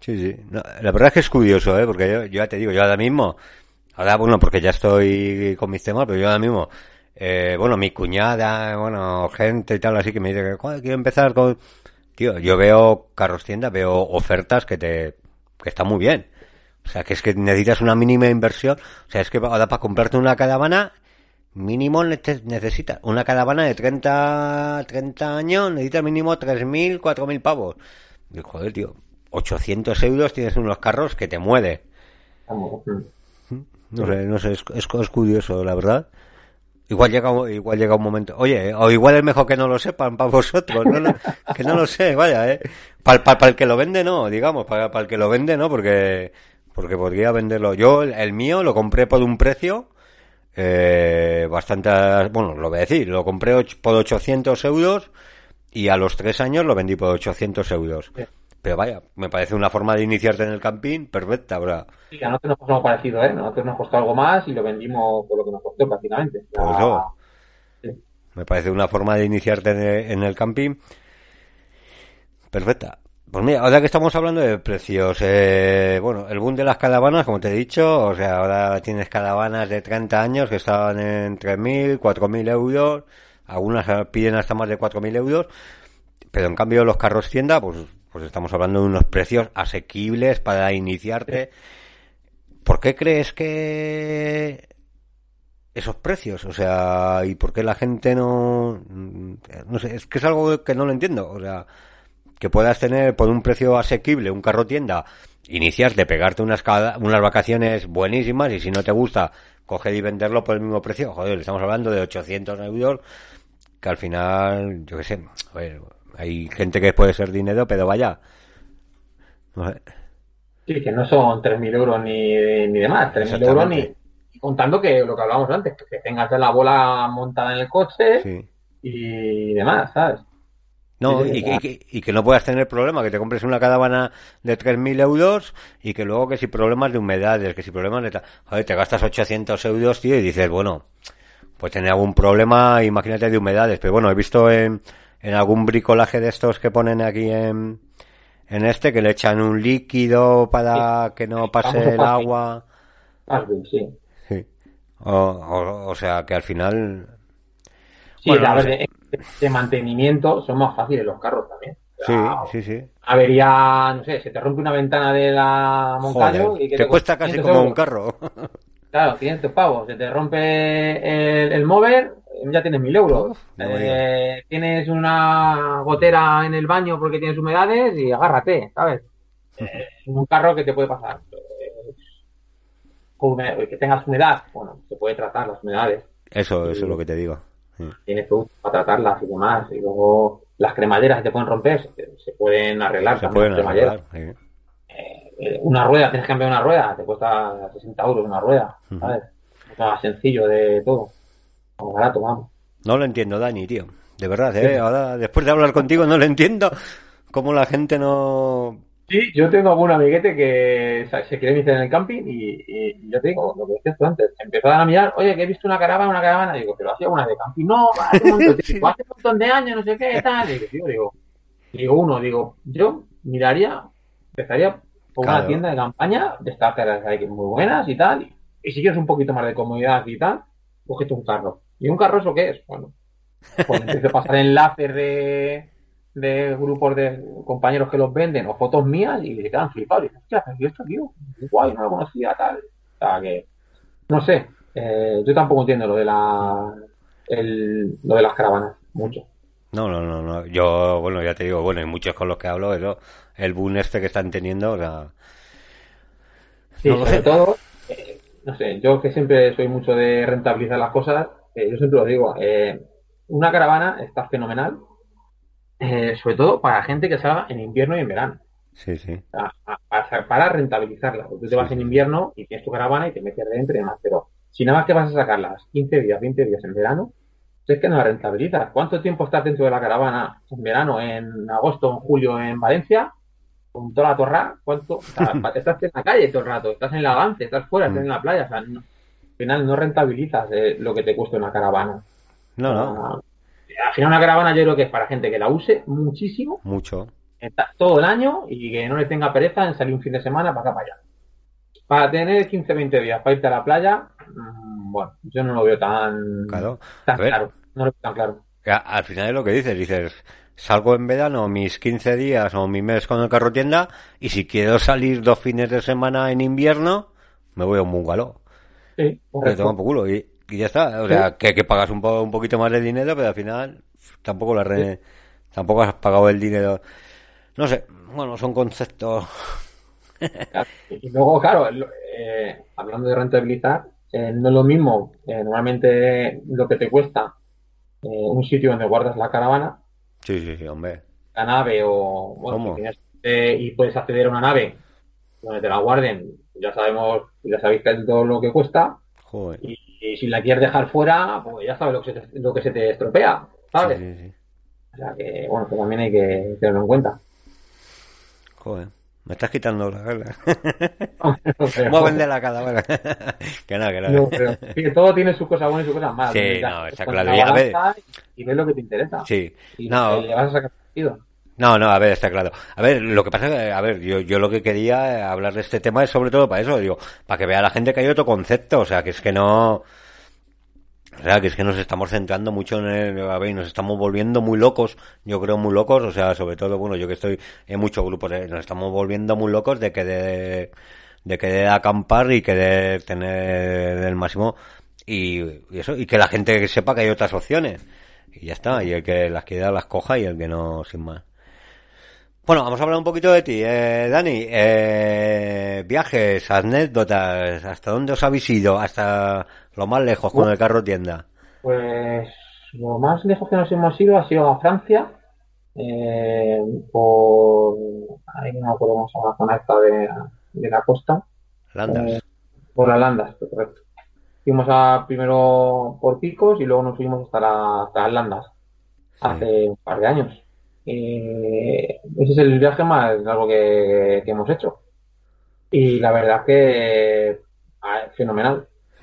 Sí, sí. No, la verdad es que es curioso, ¿eh? Porque yo, yo ya te digo, yo ahora mismo, ahora bueno, porque ya estoy con mis temas, pero yo ahora mismo, eh, bueno, mi cuñada, bueno, gente y tal, así que me dice que "Joder, quiero empezar con... Tío, yo veo carros tienda, veo ofertas que te... que están muy bien. O sea, que es que necesitas una mínima inversión. O sea, es que ahora para comprarte una caravana, mínimo nece- necesitas una caravana de 30, 30 años, necesitas mínimo 3.000, 4.000 pavos. Y, joder, tío, 800 euros tienes unos carros que te mueve. No sé, no sé, es, es, curioso, la verdad. Igual llega, igual llega un momento. Oye, o igual es mejor que no lo sepan para vosotros, no lo- que no lo sé, vaya, eh. Para el que lo vende, no, digamos, para el que lo vende, no, porque, porque podría venderlo. Yo, el, mío, lo compré por un precio, eh, bastante, bueno, lo voy a decir, lo compré por 800 euros y a los tres años lo vendí por 800 euros. Pero vaya, me parece una forma de iniciarte en el camping perfecta, ¿verdad? Sí, a nosotros nos pasó algo parecido, ¿eh? A nosotros nos costó algo más y lo vendimos por lo que nos costó prácticamente. O sea, Pues eso. sí. Me parece una forma de iniciarte en el, en el camping perfecta. Pues mira, ahora que estamos hablando de precios, eh, bueno, el boom de las caravanas, como te he dicho, o sea, ahora tienes caravanas de 30 años que estaban en 3.000, 4.000 euros, algunas piden hasta más de 4.000 euros, pero en cambio los carros tienda, pues, pues estamos hablando de unos precios asequibles para iniciarte. ¿Por qué crees que esos precios? O sea, ¿y por qué la gente no, no sé, es que es algo que no lo entiendo, o sea, que puedas tener por un precio asequible un carro tienda, iniciarte, pegarte unas, unas vacaciones buenísimas y si no te gusta, coger y venderlo por el mismo precio. Joder, estamos hablando de 800 euros que al final, yo qué sé, a ver, hay gente que puede ser dinero, pero vaya. Sí, que no son 3.000 euros ni, ni demás, 3.000 euros ni contando que lo que hablábamos antes, que tengas la bola montada en el coche Sí. y demás, ¿sabes? No, y, que, y que no puedas tener problema, que te compres una caravana de 3.000 euros y que luego que si problemas de humedades, que si problemas de... Joder, te gastas 800 euros, tío, y dices, bueno, pues tener algún problema, imagínate, de humedades. Pero bueno, he visto en, en algún bricolaje de estos que ponen aquí en, en este, que le echan un líquido para que no pase el agua. Bien, sí. Sí. O, o, o sea, que al final... Sí, Bueno, a no ver, sé. de, de mantenimiento son más fáciles los carros también. O Sí, sea, sí, sí. Avería, no sé, se te rompe una ventana de la Joder, y que te cuesta casi 500 como un carro. <laughs> Claro, 500 pavos. Se te rompe el, el mover, ya tienes 1000 euros. Uf, Eh, tienes una gotera en el baño porque tienes humedades y agárrate, ¿sabes? Eh, un carro que te puede pasar. Eh, que tengas humedad, bueno, se puede tratar las humedades. Eso, eso es lo que te digo. Sí. Tienes productos para tratarlas y demás. Y luego las cremalleras que te pueden romper, se, se pueden arreglar Se pueden arreglar. sí. Eh, una rueda, tienes que cambiar una rueda, te cuesta 60 euros una rueda. ¿sabes? Es más sencillo de todo. Como barato, vamos. No lo entiendo, Dani, tío. De verdad, ¿eh? Ahora, después de hablar contigo, no lo entiendo. Cómo la gente no... Sí, yo tengo algún amiguete que se quiere iniciar en el camping y, yo te digo, lo que decías tú antes, empezaron a mirar, oye, que he visto una caravana, una caravana, y digo, pero hacía una de camping, no, hace un montón, <laughs> hace un montón de años, no sé qué, tal, y digo, digo, digo, uno, digo, yo miraría, empezaría por una tienda de campaña de estas que muy buenas y tal, y si quieres un poquito más de comodidad y tal, cógete un carro. ¿Y un carro eso qué es? Bueno, pues empiezo a pasar <laughs> enlaces de de grupos de compañeros que los venden o fotos mías y se quedan flipados. Y hostia, ¿y esto, tío? Guay, no lo conocía, tal. O sea, que, no sé, eh, yo tampoco entiendo lo de la el, lo de las caravanas, mucho. No, no, no, no. Yo, bueno, ya te digo, bueno, hay muchos con los que hablo, eso, el boom este que están teniendo, o sea... Sí, sobre todo, eh, no sé, yo que siempre soy mucho de rentabilizar las cosas, eh, yo siempre lo digo, una caravana está fenomenal eh, sobre todo para gente que salga en invierno y en verano. Sí, sí. para rentabilizarla. Tú te vas en invierno y tienes tu caravana y te metes dentro y demás, pero si nada más que vas a sacarlas 15 días, 20 días en verano, es que no la rentabilizas. ¿Cuánto tiempo estás dentro de la caravana en verano, en agosto, en julio en Valencia? Con toda la torra, ¿cuánto? <laughs> estás en la calle todo el rato, estás en el avance, estás fuera, estás mm. en la playa, al final no rentabilizas eh, lo que te cuesta una caravana. No, no al final una caravana yo creo que es para gente que la use muchísimo. Mucho. todo el año y que no le tenga pereza en salir un fin de semana para acá para allá. Para tener 15, 20 días para irte a la playa, mm, bueno, yo no lo veo tan claro. No lo veo tan claro. Al final es lo que dices, dices, salgo en verano mis 15 días o mi mes con el carro tienda y si quiero salir dos fines de semana en invierno, me voy a un bungalow. Sí, tomo por culo. Y, y ya está. O sea, que, que, pagas un, un poquito más de dinero, pero al final tampoco la re... tampoco has pagado el dinero. No sé, bueno, son conceptos. Y luego, claro, eh, hablando de rentabilizar, eh, no es lo mismo eh, normalmente lo que te cuesta un sitio donde guardas la caravana. Sí, sí, sí, hombre. La nave o. Bueno, y puedes acceder a una nave donde te la guarden. Ya sabemos, ya sabéis que es todo lo que cuesta. Joder. Y y si la quieres dejar fuera, pues ya sabes lo que se te, lo que se te estropea, ¿sabes? Sí, sí, O sea que, bueno, que también hay que tenerlo en cuenta. Joder. Me estás quitando la gana. <laughs> Voy a vender la calavera. <laughs> que no, que no. no pero, todo tiene sus cosas buenas y sus cosas malas. Sí, no, está claro. Y, a ver... y ves lo que te interesa. Sí. Y no. le vas a sacar sentido. No, no, a ver, está claro. A ver, lo que pasa que, a ver, yo, yo lo que quería eh, hablar de este tema es sobre todo para eso, digo, para que vea la gente que hay otro concepto, o sea, que es que no, o sea, que es que nos estamos centrando mucho en el, a ver, nos estamos volviendo muy locos, yo creo muy locos, o sea, sobre todo, bueno, yo que estoy en muchos grupos, eh, nos estamos volviendo muy locos de que de, de que de acampar y que de tener el máximo y, y eso, y que la gente sepa que hay otras opciones. Y ya está, y el que las quiera las coja y el que no, sin más. Bueno, vamos a hablar un poquito de ti, eh, Dani. Eh, viajes, anécdotas, ¿hasta dónde os habéis ido? Hasta lo más lejos con el carro tienda. Pues lo más lejos que nos hemos ido ha sido a Francia, eh, por... Ahí no me acuerdo cómo se llama la zona esta de, la costa. Landas. Eh, por las Landas, correcto. Fuimos a, primero por Picos y luego nos fuimos hasta, las Landas, hace un par de años. ese es el viaje más largo que, hemos hecho. Y la verdad es que ah,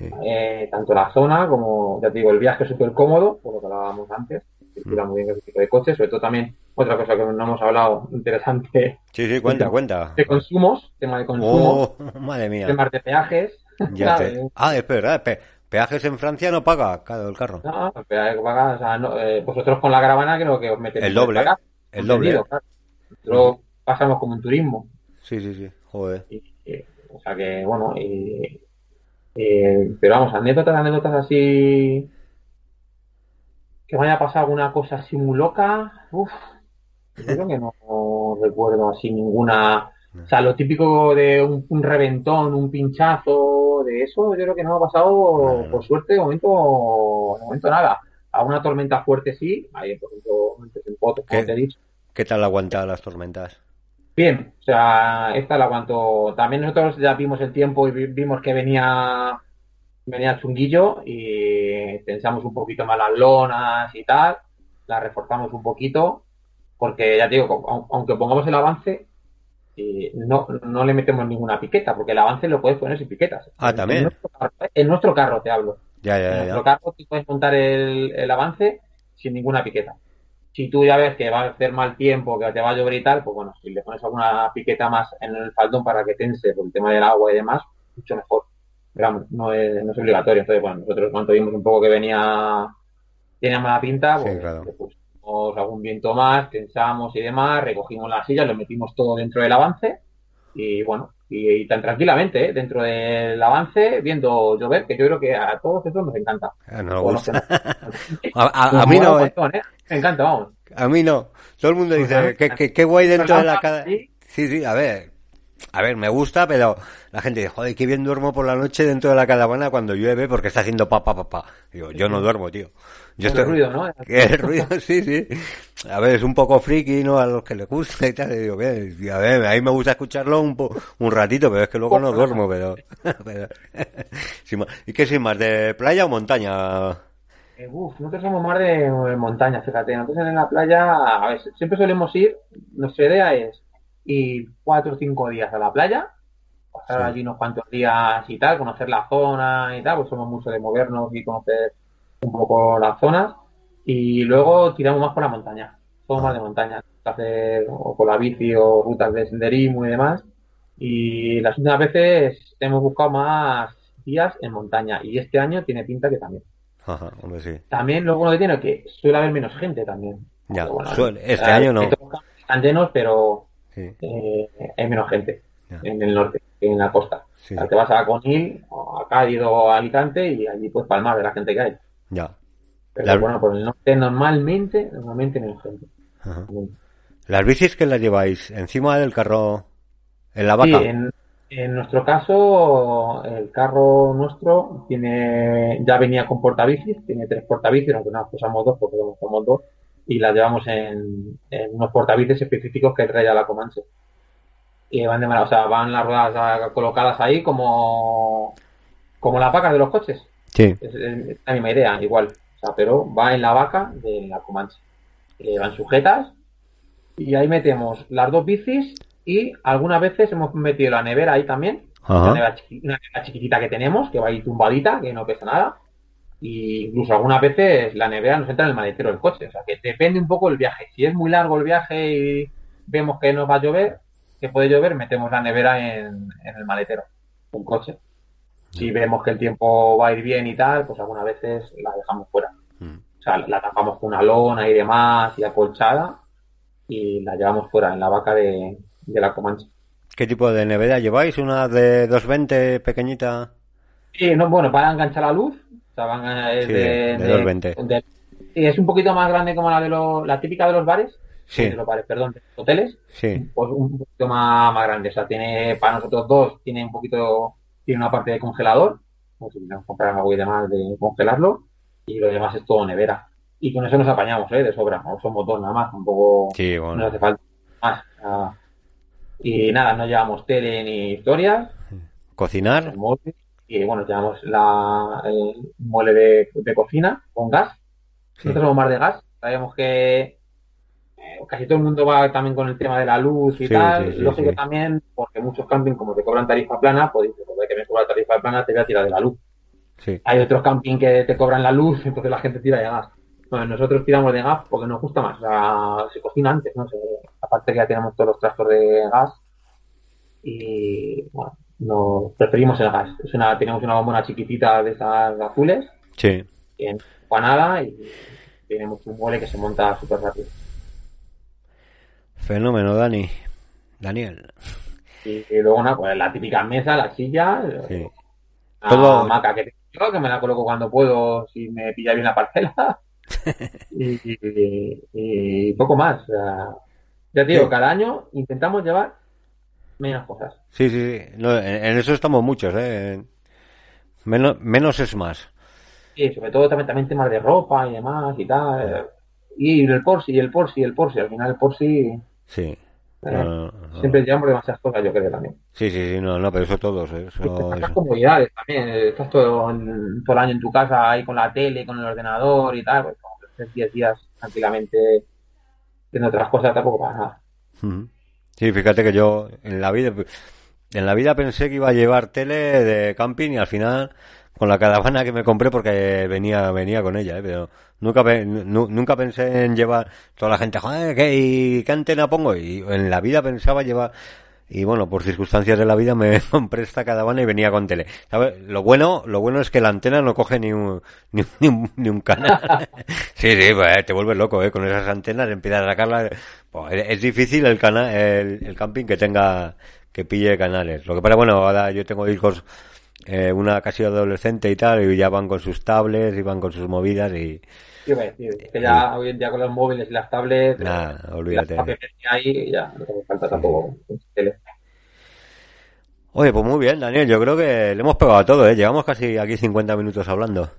Eh, tanto la zona como, ya te digo, el viaje súper cómodo, por lo que hablábamos antes, circula muy bien ese tipo de coches, sobre todo también otra cosa que no hemos hablado interesante. Sí, sí, cuenta, <laughs> cuenta. De consumos, tema de consumos. Oh, <laughs> madre mía. Temas de peajes. <laughs> Ah, es verdad, peajes en Francia no paga cada el carro. No, el peaje paga, o sea, no, eh, vosotros con la caravana creo que os metéis. El doble, el doble. Claro. pasamos como un turismo. Sí, sí, sí, joder. o sea que, bueno, y eh, pero vamos, anécdotas, anécdotas así. Que vaya a pasar alguna cosa así muy loca. Uf, yo creo que no, recuerdo así ninguna. O sea, lo típico de un, reventón, un pinchazo, de eso, yo creo que no ha pasado, por suerte, de momento, de momento nada. A una tormenta fuerte sí, ahí por ejemplo, en como te he dicho. ¿Qué tal aguanta las tormentas? Bien, o sea, esta la aguanto. También nosotros ya vimos el tiempo y vimos que venía venía chunguillo y pensamos un poquito más las lonas y tal, las reforzamos un poquito, porque ya te digo, aunque pongamos el avance, y no, no le metemos ninguna piqueta, porque el avance lo puedes poner sin piquetas. Ah, también. En nuestro carro, ¿eh? en nuestro carro te hablo. Ya, En ya, nuestro ya. carro tú puedes montar el, el avance sin ninguna piqueta. Si tú ya ves que va a hacer mal tiempo, que te va a llover y tal, pues bueno, si le pones alguna piqueta más en el faldón para que tense por el tema del agua y demás, mucho mejor. Pero vamos, no es, no es obligatorio. Entonces, bueno, nosotros cuando vimos un poco que venía, tenía mala pinta, Sí, pues claro. le pusimos algún viento más, tensamos y demás, recogimos las sillas, lo metimos todo dentro del avance y bueno, y, y tan tranquilamente, ¿eh? dentro del avance, viendo llover, que yo creo que a todos eso nos encanta. Ah, no gusta. <laughs> A, a- nos a mí no, eh. montón, ¿eh? Me encanta, vamos. A mí no. Todo el mundo dice que, que, que guay dentro de la ahí. Sí, sí, a ver. A ver, me gusta, pero la gente dice, joder, qué bien duermo por la noche dentro de la caravana cuando llueve porque está haciendo pa, pa, pa, pa. Digo, yo no duermo, tío. Yo El estoy... ruido, ¿no? <laughs> El ruido, <laughs> sí, sí. A ver, es un poco friki, ¿no? A los que les gusta y tal. Y digo, a ver, a mí me gusta escucharlo un, po- un ratito, pero es que luego no duermo, pero... <laughs> pero-. ¿Y qué sin más? ¿De playa o montaña? Eh, uf, nosotros somos más de, montaña, fíjate. Nosotros en la playa, a ver, siempre solemos ir, nuestra idea es ir cuatro o cinco días a la playa, pasar Sí. allí unos cuantos días y tal, conocer la zona y tal, pues somos mucho de movernos y conocer un poco las zonas, y luego tiramos más por la montaña, somos Ah. más de montaña, hacer o con la bici o rutas de senderismo y demás, y las últimas veces hemos buscado más días en montaña, y este año tiene pinta que también. Ajá, hombre, sí. También lo bueno que tiene es que suele haber menos gente también. Ya, bueno, suele- este año no. llenos, pero Sí, eh, hay menos gente Ya. en el norte que en la costa. sí, O sea, te vas a Conil, a Cádiz o a Alicante y allí pues palmar de la gente que hay. ya. Pero La- bueno, por el norte normalmente, normalmente menos gente. Ajá. ¿Las bicis que las lleváis? ¿Encima del carro? ¿En la Sí, vaca? en, en nuestro caso, el carro nuestro tiene, ya venía con portabicis, tiene tres portabicis, aunque no usamos dos porque somos- somos dos, y las llevamos en, en unos portabicis específicos que trae la Comanche. Y van de manera, o sea, van las ruedas colocadas ahí como, como las vacas de los coches. Sí. Es, es la misma idea, igual. O sea, pero va en la vaca de la Comanche. Eh, van sujetas y ahí metemos las dos bicis y algunas veces hemos metido la nevera ahí también. Una, nevera chiqui- una nevera chiquitita que tenemos, que va ahí tumbadita, que no pesa nada. Y incluso algunas veces la nevera nos entra en el maletero del coche. O sea, que depende un poco del viaje. Si es muy largo el viaje y vemos que nos va a llover, que puede llover, metemos la nevera en, en el maletero del coche. Si vemos que el tiempo va a ir bien y tal, pues algunas veces la dejamos fuera. Mm. O sea, la tapamos con una lona y demás y acolchada y la llevamos fuera en la vaca de, de la Comanche. ¿Qué tipo de nevera lleváis? ¿Una de 220 pequeñita? Sí, no, bueno, para enganchar la luz, o sea, van a- es Sí, de, de de- 220. de- sí, es un poquito más grande como la de los, la típica de los bares, Sí. de los bares, perdón, de los hoteles, Sí. pues un poquito más, más grande, o sea, tiene, para nosotros dos, tiene un poquito, tiene una parte de congelador, pues si queremos comprar algo y demás de congelarlo, y lo demás es todo nevera. Y con eso nos apañamos, ¿eh? De sobra, o somos dos nada más, tampoco Sí, no bueno. hace falta más. ah. Y nada, no llevamos tele ni historias, ¿Cocinar? y bueno, llevamos la, el mueble de, de cocina con gas. Sí. Nosotros somos más de gas. Sabemos que eh, casi todo el mundo va también con el tema de la luz y Sí, tal. sí, Lógico también, porque muchos camping, como te cobran tarifa plana, pues dices, "Joder, que me cobra tarifa plana, te voy a tirar de la luz. Sí. Hay otros camping que te cobran la luz, <laughs> entonces la gente tira de gas. Bueno, nosotros tiramos de gas porque nos gusta más. O sea, se cocina antes, ¿no? Se- aparte que ya tenemos todos los trastos de gas. Y bueno, nos preferimos el gas. Es una, tenemos una bombona chiquitita de esas azules, Sí. en nada y tenemos un mueble que se monta súper rápido. Fenómeno, Dani. Daniel. Y, y luego una, pues la típica mesa, la silla, Sí. la Todo- hamaca que tengo yo, que me la coloco cuando puedo, si me pilla bien la parcela. <laughs> y, y- y poco más. O sea, ya te digo, Sí. cada año intentamos llevar menos cosas. Sí, sí, sí. No, en, en eso estamos muchos, ¿eh? Menos, menos es más. Y sobre todo también, también temas de ropa y demás y tal. Y el Porsche y el Porsche y el Porsche. Al final el Porsche Sí. eh, No, no, no. siempre llevamos demasiadas cosas, yo creo también. Sí, sí, sí, no, no, pero eso todos, ¿eh? Eso, Estas eso. comodidades también. eh, Estás todo, el- todo el año en tu casa ahí con la tele, con el ordenador y tal. Pues como estés 10 días tranquilamente haciendo otras cosas tampoco pasa nada. Sí, fíjate que yo en la vida en la vida pensé que iba a llevar tele de camping y al final con la caravana que me compré porque venía venía con ella, ¿eh? pero nunca nunca pensé en llevar toda la gente, joder, ¿qué, ¿qué antena pongo? Y en la vida pensaba llevar y bueno, por circunstancias de la vida me <laughs> compré esta caravana y venía con tele. ¿Sabes? Lo bueno, lo bueno es que la antena no coge ni un, <laughs> ni, un, ni un canal. <laughs> sí, sí, pues, te vuelves loco, ¿eh? Con esas antenas empiezas a sacarla. Pues, es difícil el canal, el, camping que tenga, que pille canales. Lo que pasa, bueno, ahora yo tengo hijos, eh, una casi adolescente y tal, y ya van con sus tablets y van con sus movidas y, Sí, que ya hoy en día con los móviles y las tablets, Nah, olvídate. Las ahí ya no falta tampoco tele. Oye, pues muy bien, Daniel. Yo creo que le hemos pegado a todo, ¿eh? Llevamos casi aquí 50 minutos hablando.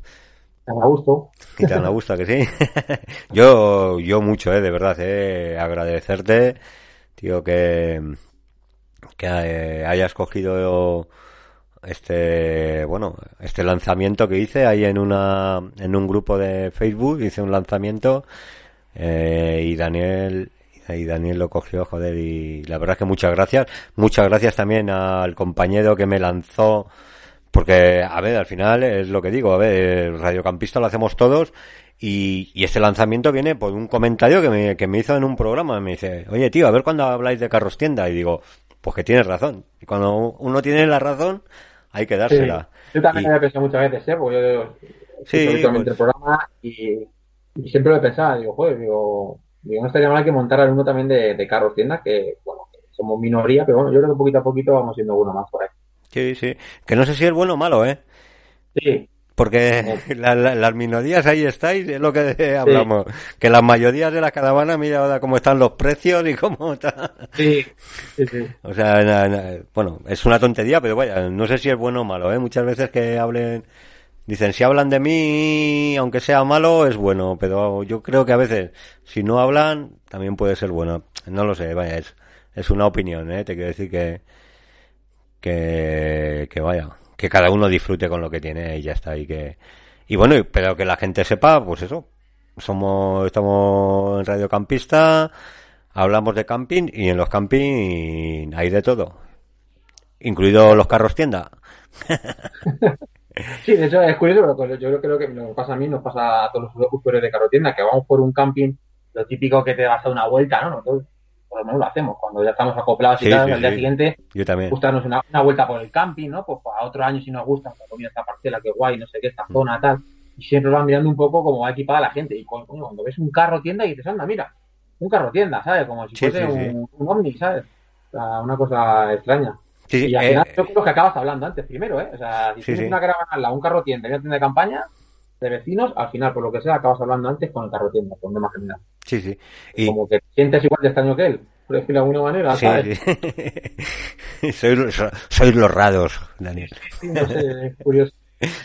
Tan a gusto. Y tan a gusto que sí. <laughs> yo, yo mucho, ¿eh? De verdad, ¿eh? Agradecerte, tío, que, que eh, hayas cogido este bueno este lanzamiento que hice ahí en una en un grupo de Facebook hice un lanzamiento eh, y Daniel y Daniel lo cogió joder y la verdad es que muchas gracias muchas gracias también al compañero que me lanzó porque a ver al final es lo que digo a ver radiocampista lo hacemos todos y, y, este lanzamiento viene por un comentario que que me hizo en un programa. Me dice, oye tío, a ver cuando habláis de carros tienda. Y digo, pues que tienes razón. Y cuando uno tiene la razón, hay que dársela. Yo también lo he pensado muchas veces, ¿eh? Porque yo sí, pues... el programa y, siempre lo he pensado, digo, joder, digo, digo, no estaría mal que montara uno también de, de carros tiendas, que, bueno, somos minoría, pero bueno, yo creo que poquito a poquito vamos siendo uno más por ahí. Sí, sí. Que no sé si es bueno o malo, ¿eh? Sí. Porque las minorías ahí estáis, es lo que hablamos. Que las mayorías de la caravana, mira ahora cómo están los precios y cómo está. Sí, sí, sí. O sea, bueno, es una tontería, pero vaya, no sé si es bueno o malo, ¿eh? Muchas veces que hablen, dicen, si hablan de mí, aunque sea malo, es bueno, pero yo creo que a veces, si no hablan, también puede ser bueno. No lo sé, vaya, es, es una opinión, ¿eh? Te quiero decir que, que, que vaya que cada uno disfrute con lo que tiene y ya está y que y bueno pero que la gente sepa pues eso somos estamos en Radio Campista hablamos de camping y en los camping hay de todo incluidos los carros tienda. <laughs> Sí de hecho es curioso pero yo creo que lo que pasa a mí nos pasa a todos los usuarios de carro tienda que vamos por un camping lo típico que te vas a una vuelta no por lo menos lo hacemos. Cuando ya estamos acoplados y tal, al día siguiente, Yo también. gustarnos una, vuelta por el camping, ¿no? Pues, a otro año si nos gusta, pues mira esta parcela, qué guay, no sé qué, esta mm. zona, tal. Y siempre van mirando un poco como va equipada la gente. Y cuando, ves un carro tienda y dices, anda, mira, un carro tienda, ¿sabes? Como si fuese un, un, ovni, ¿sabes? O sea, una cosa extraña. y al final, eh, yo creo que acabas hablando antes primero, ¿eh? O sea, si tienes una caravana un carro tienda y una tienda de campaña, de vecinos, al final, por lo que sea, acabas hablando antes con el carro tienda, con más general. Sí, sí. Y... Como que sientes igual de extraño que él, por decirlo de alguna manera, ¿sabes? Sí. <laughs> sois, los raros, Daniel. no sé, es curioso.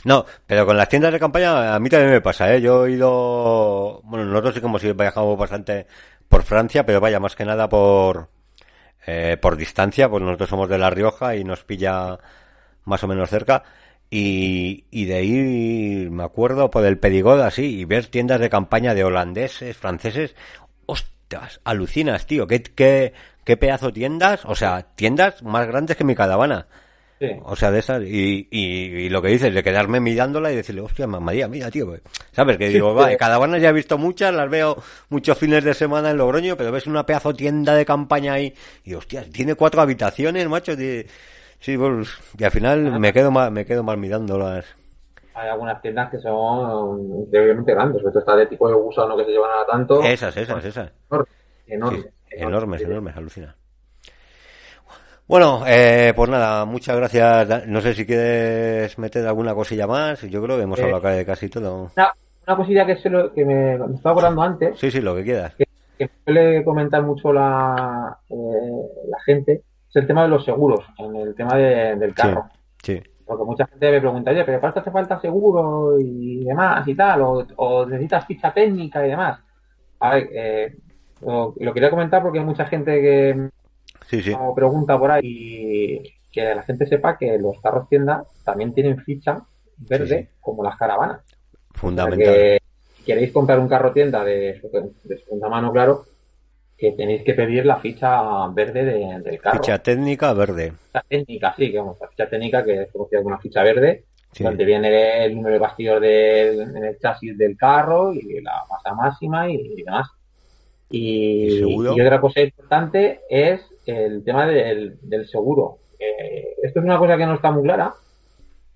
No, pero con las tiendas de campaña a mí también me pasa, ¿eh? Yo he ido, bueno, nosotros sí como si viajamos bastante por Francia, pero vaya, más que nada por, eh, por distancia, pues nosotros somos de La Rioja y nos pilla más o menos cerca. Y, y de ir, me acuerdo, por el Pedigod así, y ver tiendas de campaña de holandeses, franceses, ostras, alucinas, tío, qué, qué, qué pedazo tiendas, o sea, tiendas más grandes que mi caravana. O sea, de esas, y, y, lo que dices, de quedarme mirándola y decirle, hostia, María, mira, tío, pues, ¿sabes? Que digo, vale, caravana ya he visto muchas, las veo muchos fines de semana en Logroño, pero ves una pedazo tienda de campaña ahí, y hostia, tiene cuatro habitaciones, macho, Sí, pues, y al final me quedo más, me quedo más mirándolas. Hay algunas tiendas que son increíblemente grandes, esto está de tipo de gusano que se llevan a tanto. Esas, esas, esas. Enormes, enormes, enormes, alucina. Bueno, eh, pues nada, muchas gracias. No sé si quieres meter alguna cosilla más. Yo creo que hemos hablado de casi todo. Una, cosilla que, se lo, que me, estaba acordando antes. Sí, sí, lo que quieras. Que, que suele comentar mucho la, eh, la gente es el tema de los seguros, en el tema del carro. Sí, Porque mucha gente me pregunta, oye, pero ¿para esto hace falta seguro y demás y tal? O, necesitas ficha técnica y demás. A ver, eh, lo, quería comentar porque hay mucha gente que sí, sí. pregunta por ahí y que la gente sepa que los carros tienda también tienen ficha verde como las caravanas. Fundamental. si queréis comprar un carro tienda de, de segunda mano, claro, que tenéis que pedir la ficha verde del carro. Ficha técnica verde. Ficha técnica, sí, que vamos, la ficha técnica que es conocida como una ficha verde, donde viene el número de bastillos del en el chasis del carro y la masa máxima y, demás. Y, otra cosa importante es el tema del, seguro. Eh, esto es una cosa que no está muy clara,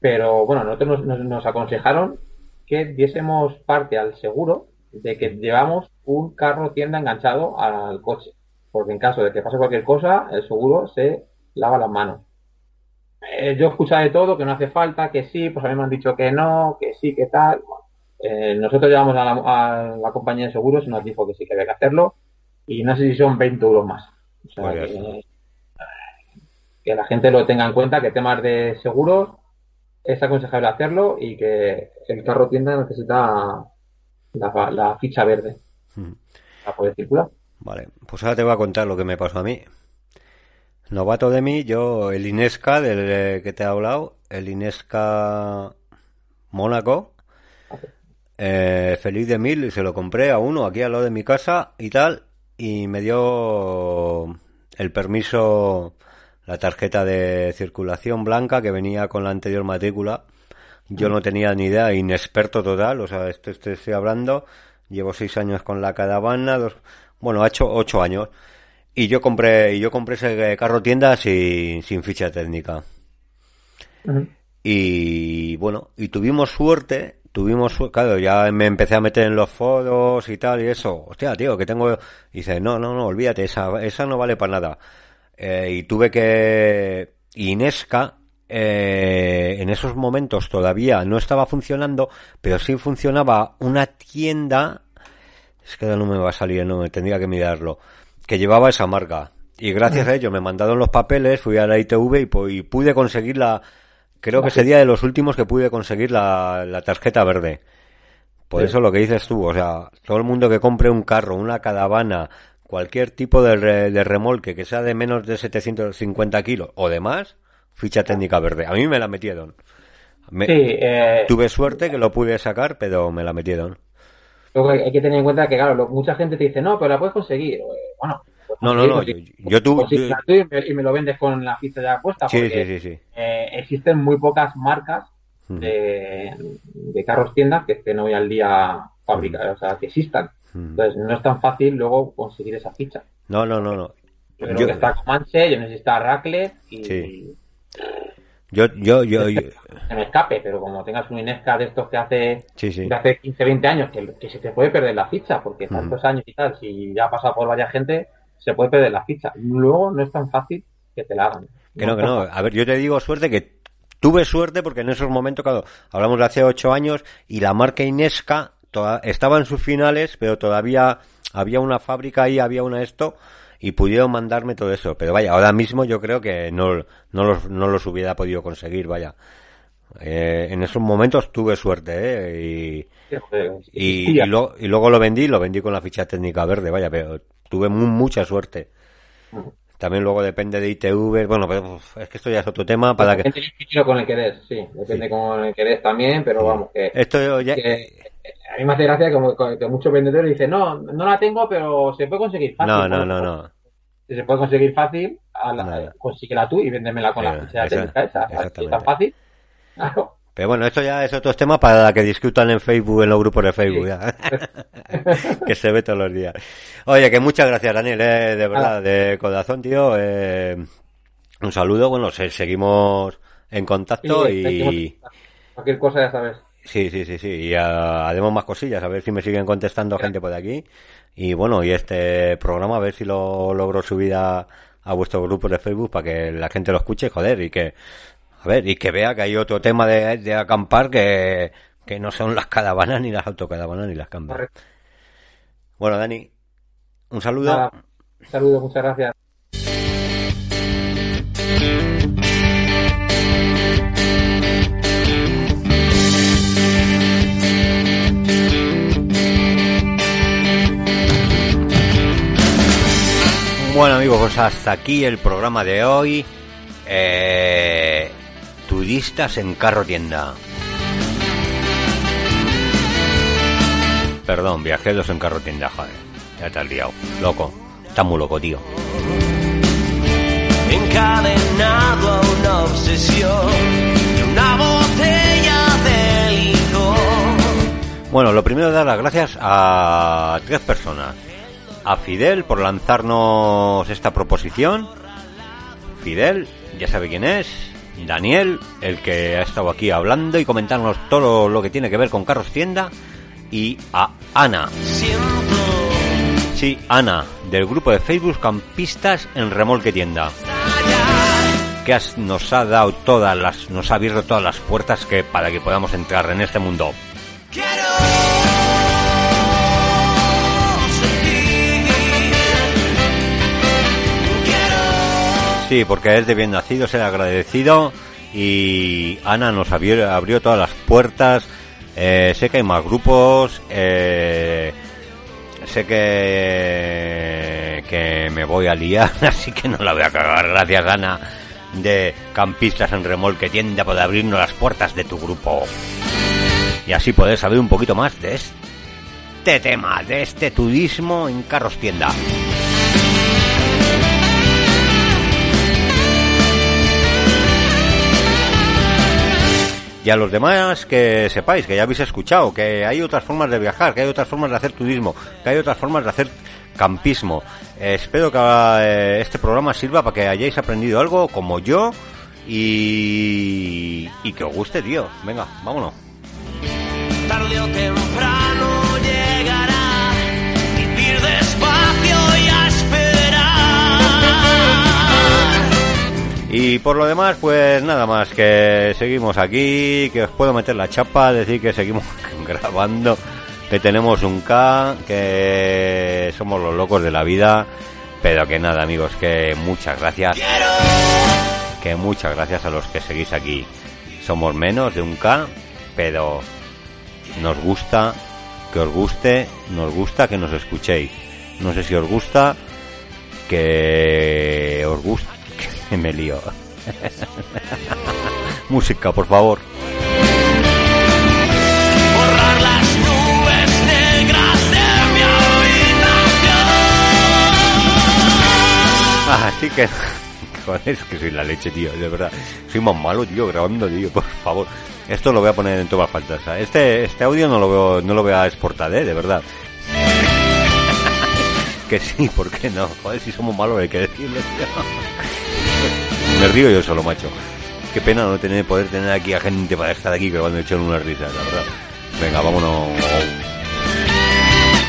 pero bueno, nosotros nos aconsejaron que diésemos parte al seguro de que llevamos un carro tienda enganchado al coche. Porque en caso de que pase cualquier cosa, el seguro se lava las manos. Eh, yo he escuchado de todo, que no hace falta, que sí, pues a mí me han dicho que no, que sí, que tal. Eh, nosotros llevamos a la, compañía de seguros y nos dijo que sí que había que hacerlo. Y no sé si son 20 euros más. O sea, que, que, la gente lo tenga en cuenta, que temas de seguros es aconsejable hacerlo y que el carro tienda necesita la, ficha verde hmm. para poder circular. Vale, pues ahora te voy a contar lo que me pasó a mí. Novato de mí, yo, el Inesca del eh, que te he hablado, el Inesca Mónaco, eh, feliz de mil, y se lo compré a uno aquí al lado de mi casa y tal, y me dio el permiso, la tarjeta de circulación blanca que venía con la anterior matrícula yo no tenía ni idea, inexperto total, o sea, esto, estoy hablando, llevo seis años con la caravana, dos, bueno, ha hecho ocho años, y yo compré, y yo compré ese carro tienda sin, sin ficha técnica. Y bueno, y tuvimos suerte, tuvimos claro, ya me empecé a meter en los foros y tal y eso, hostia, tío, que tengo, y dice, no, no, no, olvídate, esa, esa no vale para nada. Eh, y tuve que, Inesca, eh, en esos momentos todavía no estaba funcionando, pero sí funcionaba una tienda, es que no me va a salir, no me tendría que mirarlo, que llevaba esa marca. Y gracias a ello me mandaron los papeles, fui a la ITV y, pude conseguir la, creo que sería de los últimos que pude conseguir la, tarjeta verde. Por eso lo que dices tú, o sea, todo el mundo que compre un carro, una caravana, cualquier tipo de, de remolque que sea de menos de 750 kilos o de más, ficha técnica verde. A mí me la metieron. Eh, tuve suerte que lo pude sacar, pero me la metieron. Luego hay que tener en cuenta que, claro, mucha gente te dice, no, pero la puedes conseguir. Eh, bueno, no, no, no, yo, tuve... Y, me, lo vendes con la ficha ya puesta. Sí, sí, sí, sí. Eh, existen muy pocas marcas de, carros tiendas que estén hoy al día fabricadas, o sea, que existan. Entonces, no es tan fácil luego conseguir esa ficha. No, no, no, no. yo... que está Comanche, yo necesito Racklet y, yo, yo, yo, Se me escape, pero como tengas un Inesca de estos que hace, hace 15, 20 años, que, se te puede perder la ficha, porque tantos años y tal, si ya ha pasado por varias gente, se puede perder la ficha. Luego no es tan fácil que te la hagan. Que no, que no. A ver, yo te digo suerte que tuve suerte porque en esos momentos, claro, hablamos de hace 8 años y la marca Inesca estaba en sus finales, pero todavía había una fábrica ahí, había una esto y pudieron mandarme todo eso. Pero vaya, ahora mismo yo creo que no, no, los, no los hubiera podido conseguir, vaya. Eh, en esos momentos tuve suerte, ¿eh? Y, y, y, luego lo vendí, lo vendí con la ficha técnica verde, vaya, pero tuve mucha suerte. También luego depende de ITV, bueno, pero es que esto ya es otro tema para que... Depende con el que des, sí, depende con el que des también, pero vamos, que... Esto ya... a mí me hace gracia que, que muchos vendedores dicen, no, no la tengo, pero se puede conseguir fácil. No, no, no, no. Si se puede conseguir fácil, consíguela tú y véndemela con la ficha técnica esa. Es tan fácil. Claro. Pero bueno, esto ya es otro tema para que discutan en Facebook, en los grupos de Facebook, ya. <laughs> que se ve todos los días. Oye, que muchas gracias, Daniel, eh, de verdad, de corazón, tío. Eh, un saludo, bueno, seguimos en contacto y... Cualquier cosa ya sabes. Sí, sí, sí, sí. Y haremos más cosillas, a ver si me siguen contestando gente por aquí. Y bueno, y este programa, a ver si lo logro subir a, a vuestro grupo de Facebook para que la gente lo escuche, joder, y que a ver, y que vea que hay otro tema de, de acampar que, que no son las caravanas, ni las autocaravanas, ni las campas. Bueno, Dani, un saludo. un saludo, muchas gracias. Bueno amigos, pues hasta aquí el programa de hoy. Eh, Turistas en carro tienda. Perdón, viajeros en carro tienda, joder. Ya te has liado, loco. Está muy loco, tío. Encadenado a una obsesión de una botella de licor. Bueno, lo primero es dar las gracias a tres personas. A Fidel por lanzarnos esta proposición. Fidel, ya sabe quién es. Daniel, el que ha estado aquí hablando y comentarnos todo lo que tiene que ver con Carros Tienda. Y a Ana. Sí, Ana, del grupo de Facebook Campistas en Remolque Tienda. Que nos ha dado todas las, nos ha abierto todas las puertas que para que podamos entrar en este mundo. Sí, porque es de bien nacido, ser agradecido y Ana nos abrió, todas las puertas. Eh, sé que hay más grupos, eh, sé que, que me voy a liar, <laughs> así que no la voy a cagar. Gracias, Ana, de Campistas en Remolque Tienda, por abrirnos las puertas de tu grupo. Y así poder saber un poquito más de este tema, de este turismo en Carros Tienda. Y a los demás que sepáis, que ya habéis escuchado, que hay otras formas de viajar, que hay otras formas de hacer turismo, que hay otras formas de hacer campismo. Eh, espero que eh, este programa sirva para que hayáis aprendido algo como yo y, y que os guste, tío. Venga, vámonos. Y por lo demás, pues nada más, que seguimos aquí, que os puedo meter la chapa, decir que seguimos <laughs> grabando, que tenemos un K, que somos los locos de la vida, pero que nada amigos, que muchas gracias, que muchas gracias a los que seguís aquí. Somos menos de un K, pero nos gusta que os guste, nos gusta que nos escuchéis. No sé si os gusta que os gusta me lío. <laughs> Música, por favor. Así que <laughs> joder, es que soy la leche, tío, de verdad. Soy más malo, tío, grabando, tío, por favor. Esto lo voy a poner en todas faltas. Este este audio no lo veo no lo voy a exportar, eh, de verdad. <laughs> que sí, ¿por qué no? Joder, si somos malos hay que decirlo, tío. Me río yo solo, macho. Qué pena no tener poder tener aquí a gente para estar aquí grabando y echar unas risas, la verdad. Venga, vámonos.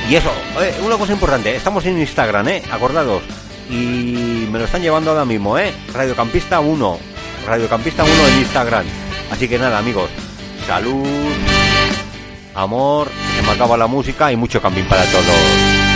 Y eso, eh, una cosa importante, estamos en Instagram, ¿eh? Acordados. Y me lo están llevando ahora mismo, ¿eh? Radiocampista 1. Radiocampista 1 en Instagram. Así que nada, amigos. Salud, amor, se me acaba la música y mucho camping para todos.